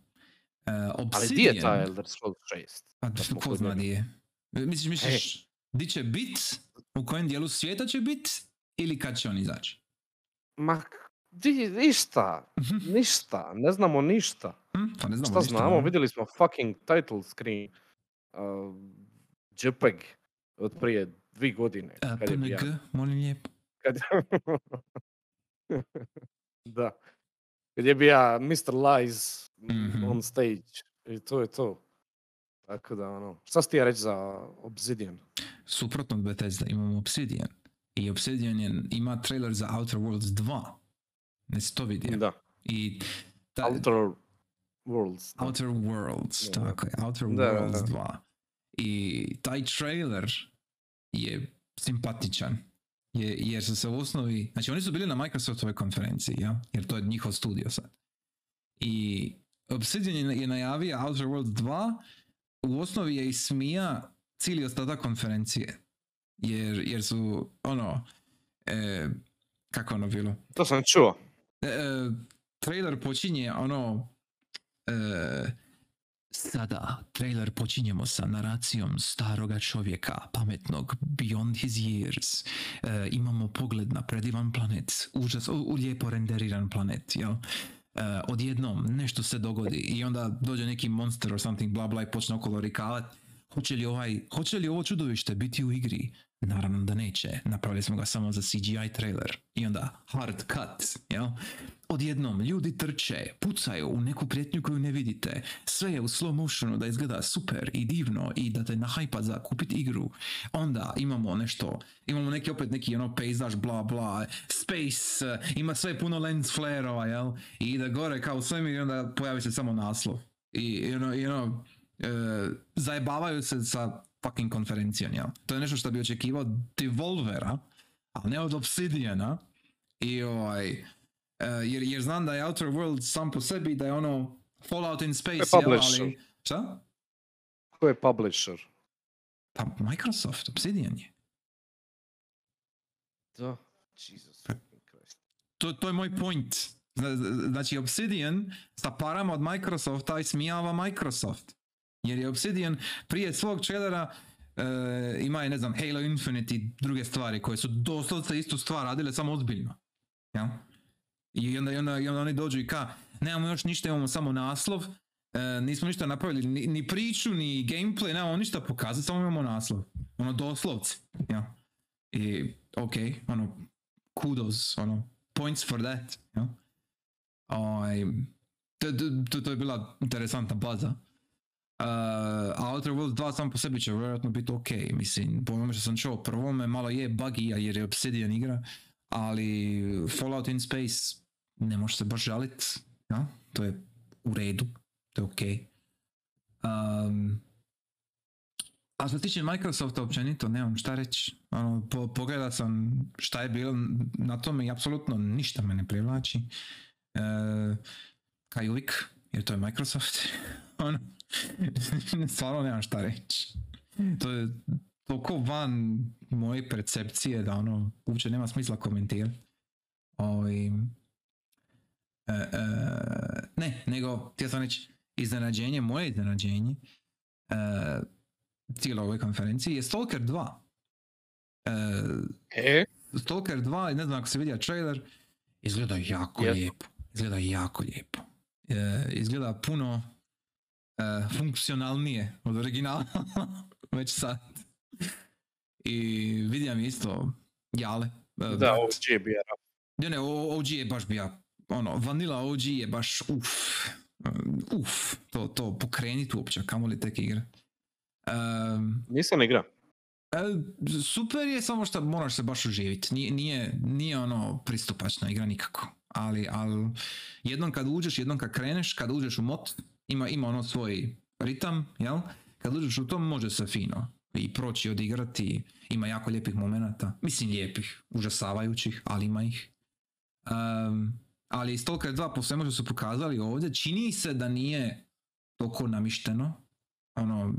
E, Ali di je ta Obsidian- Elder Scrolls 6? Pa da smo ko zna di je. Misliš, misliš, di će bit? U kojem dijelu svijeta će bit? Ili kad će on izaći? Ma, Di, ništa, ništa, ne znamo ništa. Hm, pa ne znamo Šta ništa, znamo, ono. vidjeli smo fucking title screen. Uh, JPEG od prije dvi godine. Bija. PNG, molim lijepo. Kad... da. Kad je bija Mr. Lies Mhm. on stage. I to je to. Tako da ono. Šta si ti reći za Obsidian? Suprotno od Bethesda imamo Obsidian. I Obsidian je, ima trailer za Outer Worlds 2. Ne si to vidio? Da. I ta, Outer Worlds. da. Outer Worlds, Da. tako je, Outer Da, Worlds da. 2. I taj trailer je simpatičan. Je, jer su se u osnovi, znači oni su bili na Microsoftovoj konferenciji, ja? jer to je njihov studio sad. I Obsidian je, je najavio Outer Worlds 2, u osnovi je ismija cijeli ostatak konferencije. Jer, jer su, ono, e, kako ono bilo? To sam čuo. E, e, trailer počinje ono e, sada trailer počinjemo sa naracijom staroga čovjeka pametnog beyond his years. E, imamo pogled na predivan planet užas, u, u lijepo renderiran planet jel? E, odjednom nešto se dogodi i onda dođe neki monster or something bla bla i počne okolo rikavat hoće li, ovaj, hoće li ovo čudovište biti u igri? Naravno da neće. Napravili smo ga samo za CGI trailer. I onda hard cut jel? Odjednom ljudi trče, pucaju u neku prijetnju koju ne vidite. Sve je u slow motionu da izgleda super i divno i da te nahajpa za kupit igru. Onda imamo nešto, imamo neki opet neki ono pejzaž bla bla, space, ima sve puno lens flare-ova, jel? I ide gore kao svemir i onda pojavi se samo naslov. I, ono, i ono, eh, zajebavaju se sa fucking konferencijom, jel? To je nešto što bi očekivao Devolvera, ali ne od Obsidiana. I ovaj, Uh, jer, jer znam da je Outer Worlds sam po sebi da je ono Fallout in Space, jel, publisher. ali... Šta? Ko je publisher? Pa Microsoft, Obsidian je. Da. Jesus fucking Christ. To, to je moj point. Zna- zna- Znači Obsidian sa parama od Microsofta ismijava Microsoft. Jer je Obsidian prije svog trailera uh, ima je, ne znam, Halo Infinite i druge stvari koje su doslovce istu stvar radile samo ozbiljno. Ja? I onda, i onda, i onda oni dođu i ka, nemamo još ništa, imamo samo naslov, e, nismo ništa napravili, ni, ni priču, ni gameplay, nemamo ništa pokazati, samo imamo naslov. Ono, doslovce. Ja. I, ok, ono, kudos, ono, points for that. Ja. Ovaj, to, to, to, je bila interesantna baza. Uh, a Outer Worlds 2 sam po sebi će vjerojatno biti ok, mislim, po onome što sam čuo, prvome malo je buggy, jer je Obsidian igra, ali Fallout in Space ne može se baš žalit, ja? to je u redu, to je ok. Um, a što tiče Microsofta općenito, nemam šta reći. Ono, po, pogledao sam šta je bilo na tome i apsolutno ništa me ne privlači. Kao i uvijek, jer to je Microsoft. ono, stvarno nemam šta reći. To je toliko van moje percepcije da ono uopće nema smisla komentirati. E, e, ne, nego htio sam reći iznenađenje, moje iznenađenje e, cijelo ove konferencije je Stalker 2. E, E? Stalker 2, ne znam ako se vidio trailer, izgleda jako Jesam. lijepo. Izgleda jako lijepo. E, izgleda puno e, funkcionalnije od originala već sad. I vidim isto Jale. Da. OG je bio rap. Ne, ne, OG je baš bija, ono, Vanilla OG je baš uf, um, uf, to, to pokrenit uopće, kamo li tek igre. Um, Nisam igra. e, super je, samo što moraš se baš uživiti, nije, nije, nije ono pristupačna igra nikako. Ali, ali jednom kad uđeš, jednom kad kreneš, kad uđeš u mod, ima, ima ono svoj ritam, jel? Kad uđeš u to može se fino i proći odigrati, ima jako lijepih momenata, mislim lijepih, užasavajućih, ali ima ih. Um, ali Stalker 2 po svemu što su pokazali ovdje, čini se da nije toliko namišteno. Ono,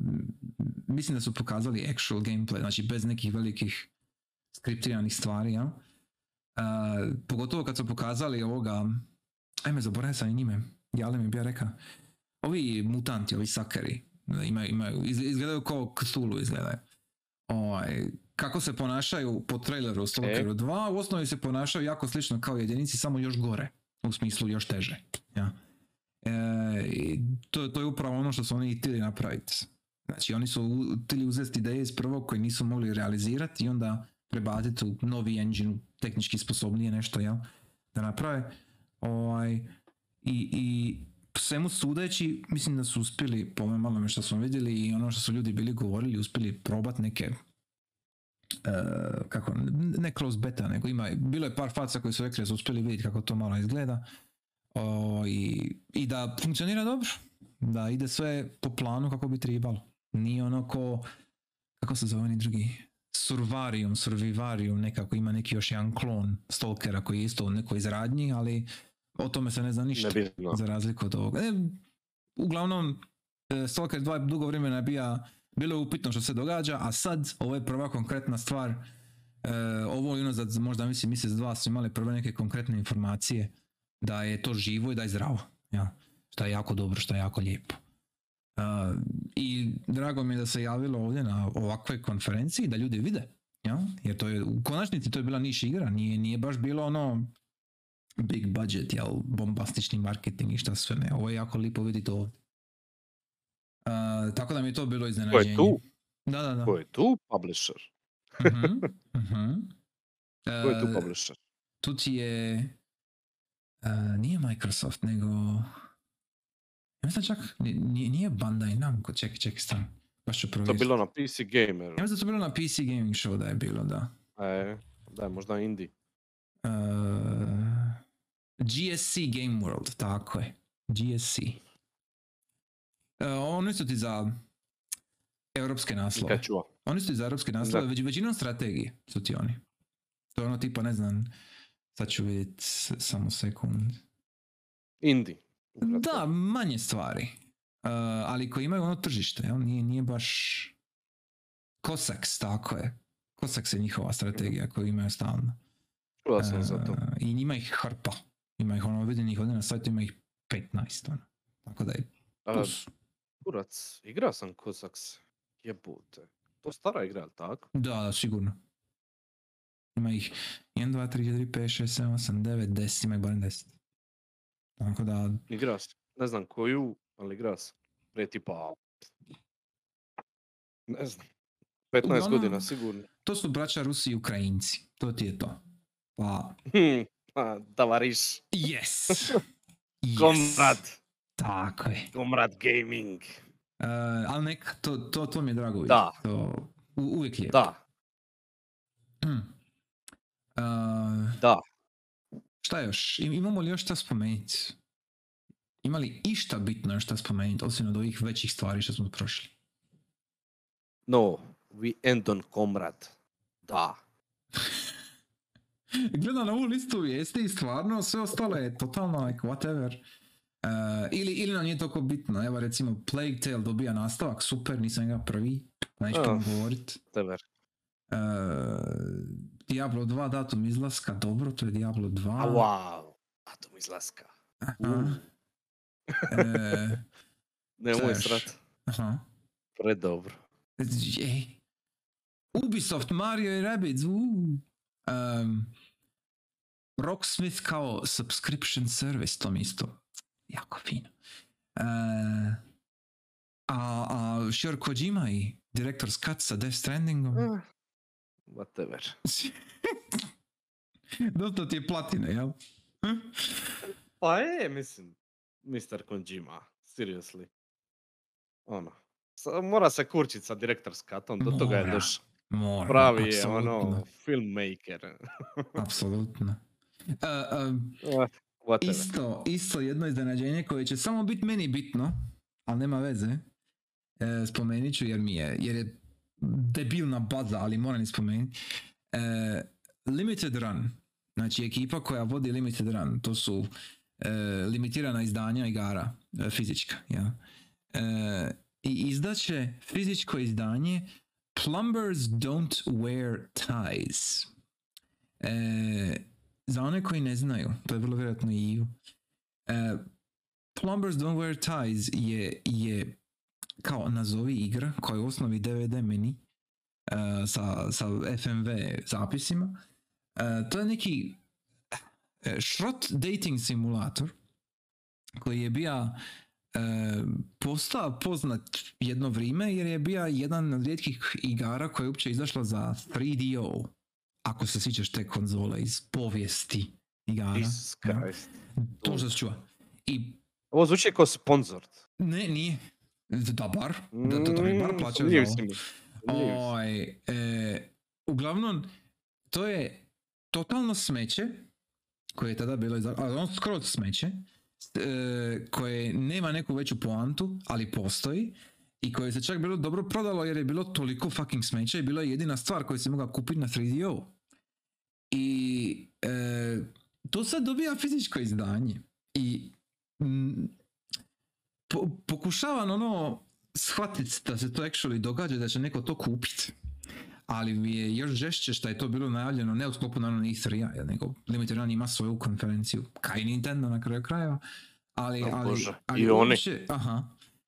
mislim da su pokazali actual gameplay, znači bez nekih velikih skriptiranih stvari, ja? Uh, pogotovo kad su pokazali ovoga, ajme, zaboravio sam i njime, Jale mi je bio rekao, ovi mutanti, ovi sakeri, imaju, imaju, iz- izgledaju kao Cthulhu izgledaju. Ovaj, kako se ponašaju po traileru Stalkeru 2, u osnovi se ponašaju jako slično kao jedinici, samo još gore, u smislu još teže. Ja. E, to, to je upravo ono što su oni htjeli napraviti. Znači oni su htjeli uzeti ideje iz prvog koje nisu mogli realizirati i onda prebaciti u novi engine, tehnički sposobnije nešto, jel? Da naprave. Ovaj, i, I svemu sudeći, mislim da su uspjeli, po ovome što smo vidjeli i ono što su ljudi bili govorili, uspjeli probati neke kako, ne close beta, nego ima, bilo je par faca koji su rekli da su uspjeli vidjeti kako to malo izgleda o, i, i da funkcionira dobro, da ide sve po planu kako bi trebalo. Nije ono ko, kako se zove oni drugi, Survarium, Survivarium, nekako ima neki još jedan klon Stalkera koji je isto u nekoj izradnji, ali o tome se ne zna ništa. Za razliku od ovoga. E, uglavnom, e, Stalker 2 dugo vremena bija, bilo je upitno što se događa, a sad ovo je prva konkretna stvar. E, ovo i unazad možda mislim mjesec dva su imali prve neke konkretne informacije da je to živo i da je zdravo. Ja. Što je jako dobro, što je jako lijepo. E, I drago mi je da se javilo ovdje na ovakvoj konferenciji da ljudi vide. Ja? Jer to je, u konačnici to je bila niš igra, nije, nije baš bilo ono big budget, jel, bombastični marketing i šta sve ne. Ovo je jako lijepo vidjeti ovdje. Uh, tako da mi je to bilo Ko iznenađenje. je tu? Da, da, da. Ko je tu publisher? Mhm, mhm. Ko je tu Uh, publisher? tu ti je... uh, nije Microsoft, nego... Ja mislim čak, ni- nije, nije Bandai Namco, čekaj, čekaj, stan. Baš ću To je provjeriti. bilo na PC Gamer. Ja mislim da to bilo na PC Gaming Show da je bilo, da. E, da je možda indie. Uh, GSC Game World, tako je. GSC. Uh, oni su ti za europske naslove. Oni su ti za europske naslove, Da. već, većinom strategije su ti oni. To je ono tipa, ne znam, sad ću vidjeti samo sekund. Indie. Da, manje stvari. Uh, ali koji imaju ono tržište, jel? Nije, nije baš... Cossacks, tako je. Cossacks je njihova strategija koju imaju stalno. Čuo sam za to. E, I njima ih hrpa. Ima ih ono, vidim ih ovdje na sajtu, ima ih 15. Ono. Tako da je to su- kurac, igrao sam Cossacks. Jebute. To stara igra, jel tako? Da, da, sigurno. Ima ih 1, 2, 3, 4, 5, 6, 7, 8, 9, 10, ima ih barem 10. Tako da, Igrao sam. Ne znam koju, ali igrao sam. Prije tipa... Ne znam. 15 Uglavnom- godina sigurno. to su braća Rusi i Ukrajinci. To ti je to. Pa, Hm, a, Tavariš. yes! yes. Komrad. Tako je. Komrad Gaming. Uh, ali nek, to, to, to mi je drago vidjeti. Da. To, u, uvijek je. Da, Hmm. Uh, da. Šta još? Im- Imamo li još šta spomenuti? Ima li išta bitno još šta spomenuti, osim od ovih većih stvari što smo prošli? No, we end on Komrad. Da. Gledam na ovu listu vijesti i stvarno sve ostalo je totalno like whatever. Uh, ili, ili nam nije toliko bitno. Evo recimo Plague Tale dobija nastavak, super, nisam ga prvi, neću tomu govorit. Tever. Uh, Diablo 2 datum izlaska, dobro, to je Diablo 2. A wow. Atom izlaska. Aha. Uh. E, Nemoj još? srat. aha. Predobro. Ej. Ubisoft, Mario i Rabbids. Um, Rocksmith kao subscription service, to mi isto jako fino. E, a, a Shior Kojima i Director's Cut sa Death Strandingom. Ah. Whatever. Dosta ti je platine, jel? Pa je, mislim, Mr. Kojima, seriously. Ono, mora se kurčit sa direktor's cutom, do toga je Mora. došao. Mora, Pravi je, apsolutno, ono, filmmaker. Apsolutno. E, um, Whatever. Isto, isto jedno iznenađenje koje će samo biti meni bitno, ali nema veze. E, spomenut ću jer mi je, jer je debilna baza, ali moram spomenuti. E, Limited Run, znači ekipa koja vodi Limited Run, to su e, limitirana izdanja igara, e, fizička. Ja. E, I izdaće fizičko izdanje Plumbers Don't Wear Ties. E, za one koji ne znaju, to je vrlo vjerojatno i e, Plumbers Don't Wear Ties je, je kao nazovi igra koja je u osnovi DVD mini e, sa, sa FMV zapisima. E, to je neki šrot dating simulator koji je bio postao poznat jedno vrijeme jer je bio jedan od rijetkih igara koja je uopće izašla za 3DO. Ako se sjećaš te konzole iz povijesti igara. Ja. To što se čuva. I Ovo zvuči kao sponsor. ne, nije. Da bar. Da, da, da mi bar plaćaju za Nije ovo. Oj, e, uglavnom, to je totalno smeće, koje je tada bilo, iza- ali on skroz smeće, e, koje nema neku veću poantu, ali postoji, i koje se čak bilo dobro prodalo jer je bilo toliko fucking smeća i bila je jedina stvar koju se mogla kupiti na 3DO. I e, to sad dobija fizičko izdanje. I mm, po, pokušavam ono shvatiti da se to actually događa, da će neko to kupiti. Ali mi je još žešće što je to bilo najavljeno ne u sklopu naravno E3-a, nego Limited Run ima svoju konferenciju, kaj Nintendo na kraju krajeva. Ali, O ali, Bože, ali i oni. uopće- aha,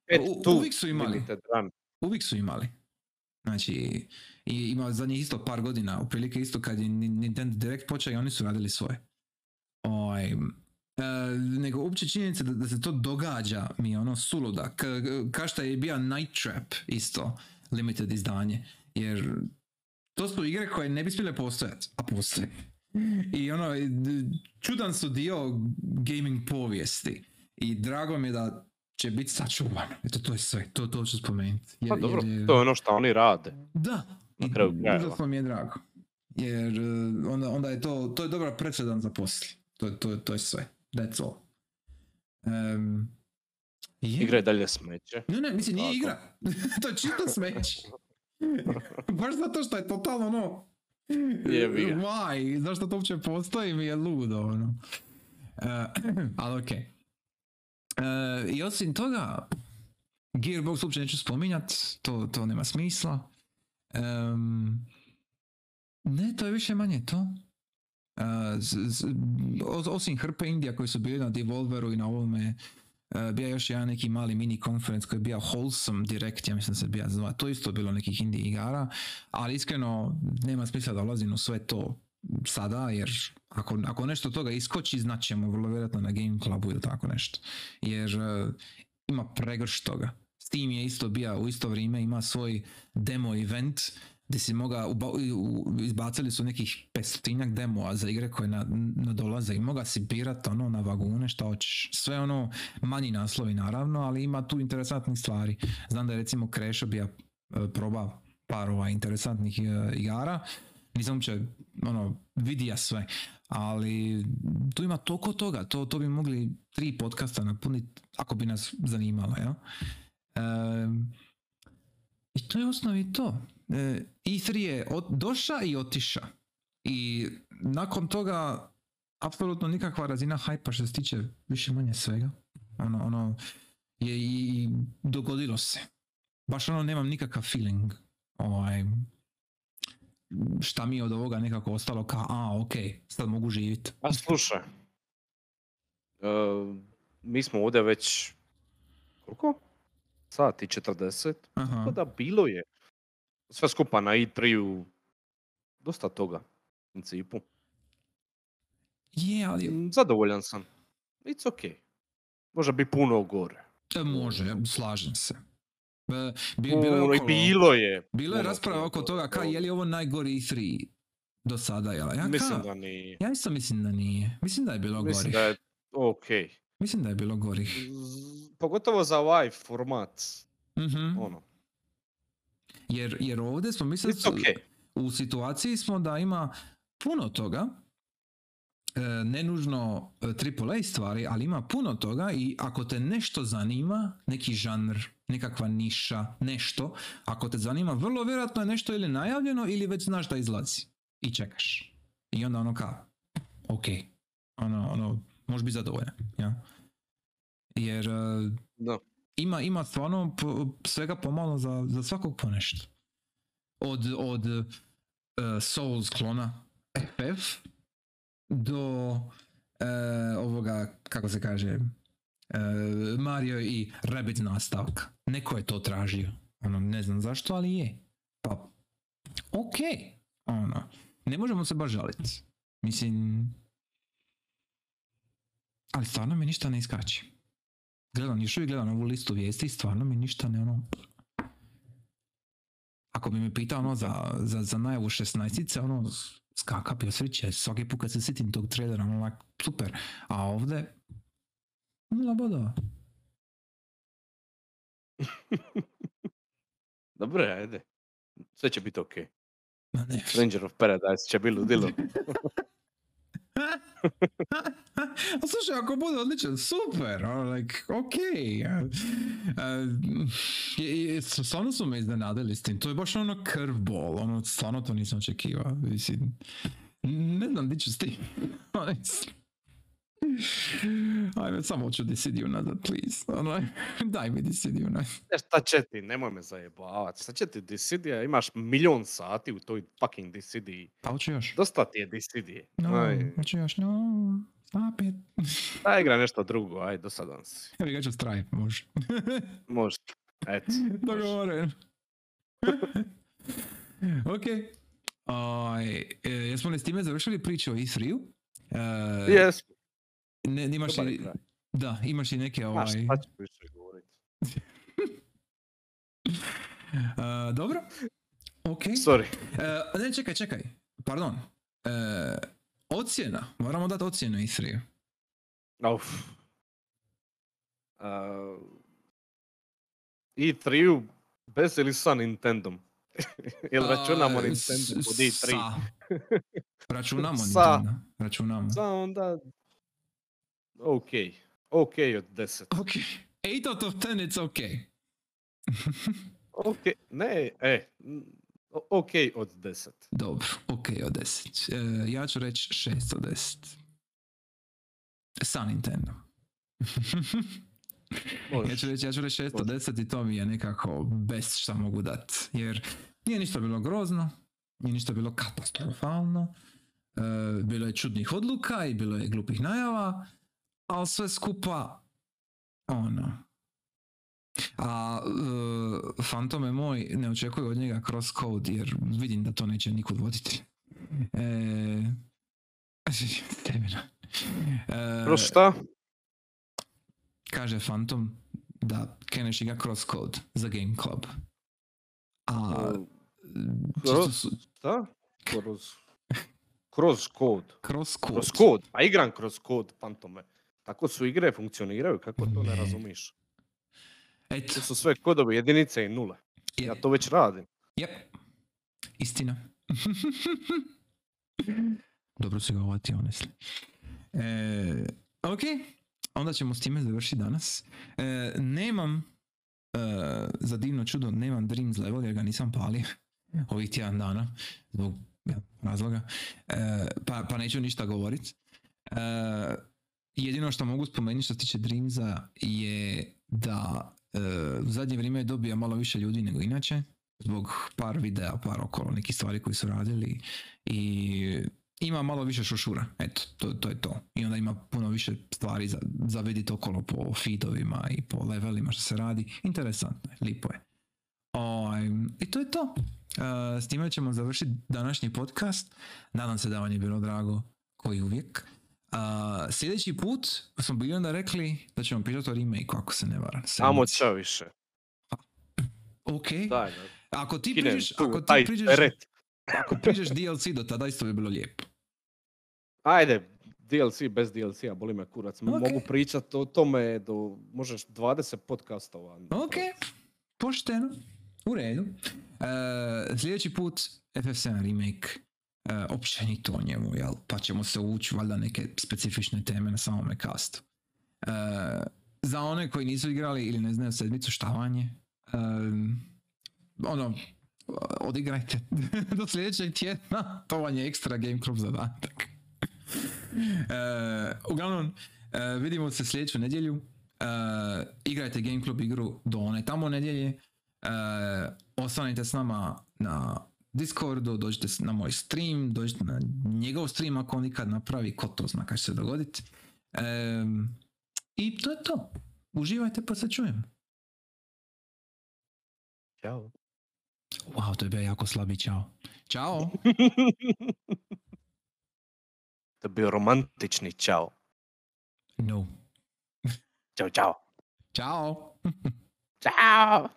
E, U- tu, uvijek su imali. Uvijek su imali. Znači, i ima zadnjih isto par godina, otprilike isto kad je Ni- Nintendo Direct počeo i oni su radili svoje. Oj, e, nego uopće činjenica da, da se to događa mi je ono suluda. Ka, ka šta je bio Night Trap isto limited izdanje. Jer to su igre koje ne bi smjele postojati, a postoje. I ono, čudan su dio gaming povijesti. I drago mi je da će biti sačuvan. Eto, to je sve. To, to ću spomenuti. Jer- Pa dobro, jer je- to je ono što oni rade. da, Na kraju krajeva. užasno mi je drago. Jer uh, onda, onda je to, to je dobar presedan za poslije. To, to, to je sve. That's all. Um, je. Igra je dalje smeće. Ne, ne, mislim, nije igra. to je čisto smeć. Baš zato što je totalno ono... Jebi ga. Why? Zašto to uopće postoji mi je ludo, ono. Uh, ali okej. Uh, I osim toga, Gearbox uopće neću spominjat, to, to nema smisla. Em, ne, to je više manje to. Uh, z- z- osim hrpe Indija koji su bili na Devolveru i na ovome, uh, bio još jedan neki mali mini konferenc koji je bio Wholesome Direct, ja mislim se bio zva. To isto bilo nekih indie igara, ali iskreno nema smisla da ulazim u sve to sada, jer ako, ako nešto toga iskoči, znaćemo vrlo vjerojatno na Game Clubu ili tako nešto. Jer uh, ima pregrš toga. Steam je isto bio u isto vrijeme, ima svoj demo event gdje si moga, izbacili su nekih pestotinjak demoa za igre koje na, nadolaze i moga si birat ono na vagune šta hoćeš. Sve ono manji naslovi naravno, ali ima tu interesantnih stvari. Znam da je recimo Krešo bio e, proba par ovaj interesantnih e, igara. Nisam uopće ono, vidija sve. Ali tu ima toliko toga. To, to bi mogli tri podcasta napuniti ako bi nas zanimalo. Ja? I to je osnovi to. E, E3 je od, doša i otiša. I nakon toga apsolutno nikakva razina hajpa što se tiče više manje svega. Ono, ono je i dogodilo se. Baš ono nemam nikakav feeling. Ovaj, šta mi od ovoga nekako ostalo kao, a ok, sad mogu živjeti. A slušaj, e, mi smo ovdje već, koliko? Sat i 40. Aha. Tako da bilo je sve skupa na i3-u dosta toga u principu. Je, ali Mm, Zadovoljan sam. It's ok. Može bi puno gore. e, može, slažem se. E, bi, bilo, je i okolo- bilo je. bilo je rasprava oko toga kao je li ovo najgori E3 do sada, jel? Ja, Mislim ka- da nije. ja isto mislim da nije. Mislim da je bilo Mislim gorih. da je ok. Mislim da je bilo gorih. Pogotovo za ovaj format. Mhm. Ono. Jer, jer ovdje smo mislili, It's ok. u situaciji smo da ima puno toga, e, ne nužno e, AAA stvari, ali ima puno toga i ako te nešto zanima, neki žanr, nekakva niša, nešto, ako te zanima, vrlo vjerojatno je nešto ili najavljeno ili već znaš da izlazi i čekaš. I onda ono kao, ok, ono, ono, možeš biti zadovoljan, ja? Jer e, Da. ima, ima stvarno svega pomalo za, za svakog po nešto. Od, od uh, Souls klona FF do uh, ovoga, kako se kaže, uh, Mario i Rabbids nastavka. Neko je to tražio. Ono, ne znam zašto, ali je. Pa, ok, ono, ne možemo se baš žaliti. Mislim, ali stvarno mi ništa ne iskače. Gledam, još uvijek gledam ovu listu vijesti i stvarno mi ništa ne ono... Ako bi me pitao ono za, za, za najavu 16 ono, skaka pjesriće, svaki put kad se sitim tog trailera, ono, like, super. A ovdje, nula bodova. Dobro, ajde. Sve će biti okej. Ne. Stranger of Paradise će biti ludilo. A slušaj, ako bude odličan, super, ono, like, ok. stvarno su me iznenadili s tim, to je baš ono curveball, ono, stvarno to nisam očekivao, mislim, ne znam di ću s tim. Ajme, samo hoću Dissidio nazad, please. Ono, daj mi Dissidio nazad. E, šta će ti, nemoj me zajebavat. Šta će ti Dissidija, imaš milion sati u toj fucking Dissidiji. Pa hoću još. Dosta ti je Dissidije. No, Aj, hoću još, no. Stop it. daj igra nešto drugo, aj, dosadan si. Evo ga ću Stripe, može. Može. Eto. Dogovoren. ok. Aj, e, jesmo li s time završili priču o E3-u? E, Jesmo. Ne, imaš Dobar je li, kraj. da, imaš li neke ovaj... šta ću više govorit? e, dobro. Ok. Sorry. E, ne, čekaj, čekaj. Pardon. E, ocjena. Moramo dati ocjenu E3-u. Uf. Uh, E3 bez ili sa Nintendom? Jel računamo Nintendo pod E3? Sa. Računamo Sa. Nintendo. Računamo. Sa onda... Ok. Ok od 10. Ok. 8 out of 10 it's ok. Ok. Ne, e. Ok od 10. Dobro, ok od 10. E, ja ću reći 6 od 10. Sa Nintendo. ja ću reći, ja ću reći 6 od Može. 10 i to mi je nekako best šta mogu dat. Jer nije ništa bilo grozno, nije ništa bilo katastrofalno. E, bilo je čudnih odluka i bilo je glupih najava, ali sve skupa ono. A e, Fantome moj ne očekuju od njega cross code jer vidim da to neće nikud voditi. E. E, šta? kaže Phantom da kreneš igra cross code za Game Club. A kroz- su Šta? Kroz... Kroz kod. cross code. Kroz kod. Pa igram kroz kod, fantome. Tako su igre funkcioniraju, kako to ne Ne. razumiš? Eto, To su sve kodovi jedinice i nule. Ja to već radim. Jep. Istina. Dobro si ga uvatio, honestly. E, ok, onda ćemo s time završiti danas. E, nemam, e, za divno čudo, nemam Dreams level jer ga nisam palio ovih tjedan dana, zbog ja, razloga, E, pa, pa neću ništa govorit. E, jedino što mogu spomenuti što se tiče Dreamsa je da e, u zadnje vrijeme dobija malo više ljudi nego inače zbog par videa, par okolo nekih stvari koji su radili i ima malo više šušura, eto, to, to je to. I onda ima puno više stvari za, za vidjeti okolo po feedovima i po levelima što se radi. Interesantno je, lipo je. Ovaj, I to je to. E, s time ćemo završiti današnji podcast. Nadam se da vam je bilo drago, koji uvijek. A, sljedeći put smo bili onda rekli da ćemo pričati o remake ako se ne varam. Amo čao više. Ok. Daj, da. Ako ti Kinem priđeš, tu ako ti priđeš, ako priđeš DLC do tada isto bi bilo lijepo. Ajde, DLC bez DLC-a, boli me kurac. Ok. Mogu pričat o tome do, možeš 20 podcastova. Ok, pošteno, u redu. E, sljedeći put FF7 remake, e, općenito o njemu, jel? Pa ćemo se ući valjda neke specifične teme na samome castu. E, za one koji nisu igrali ili ne znaju sedmicu šta vam je, e, ono, odigrajte do sljedećeg tjedna, to vam je ekstra Game Club zadatak. E, uglavnom, e, vidimo se sljedeću nedjelju. E, igrajte Game Club igru do one tamo nedjelje. E, ostanite s nama na Discordu, dođite na moj stream, dođite na njegov stream ako on ikad napravi, ko to zna kad će se dogoditi. E, I to je to. Uživajte pa se čujem. Ćao. Wow, to je bio jako slabi čao. Ćao. To je bio romantični čao. No. Ćao, čao. Ćao. Ćao.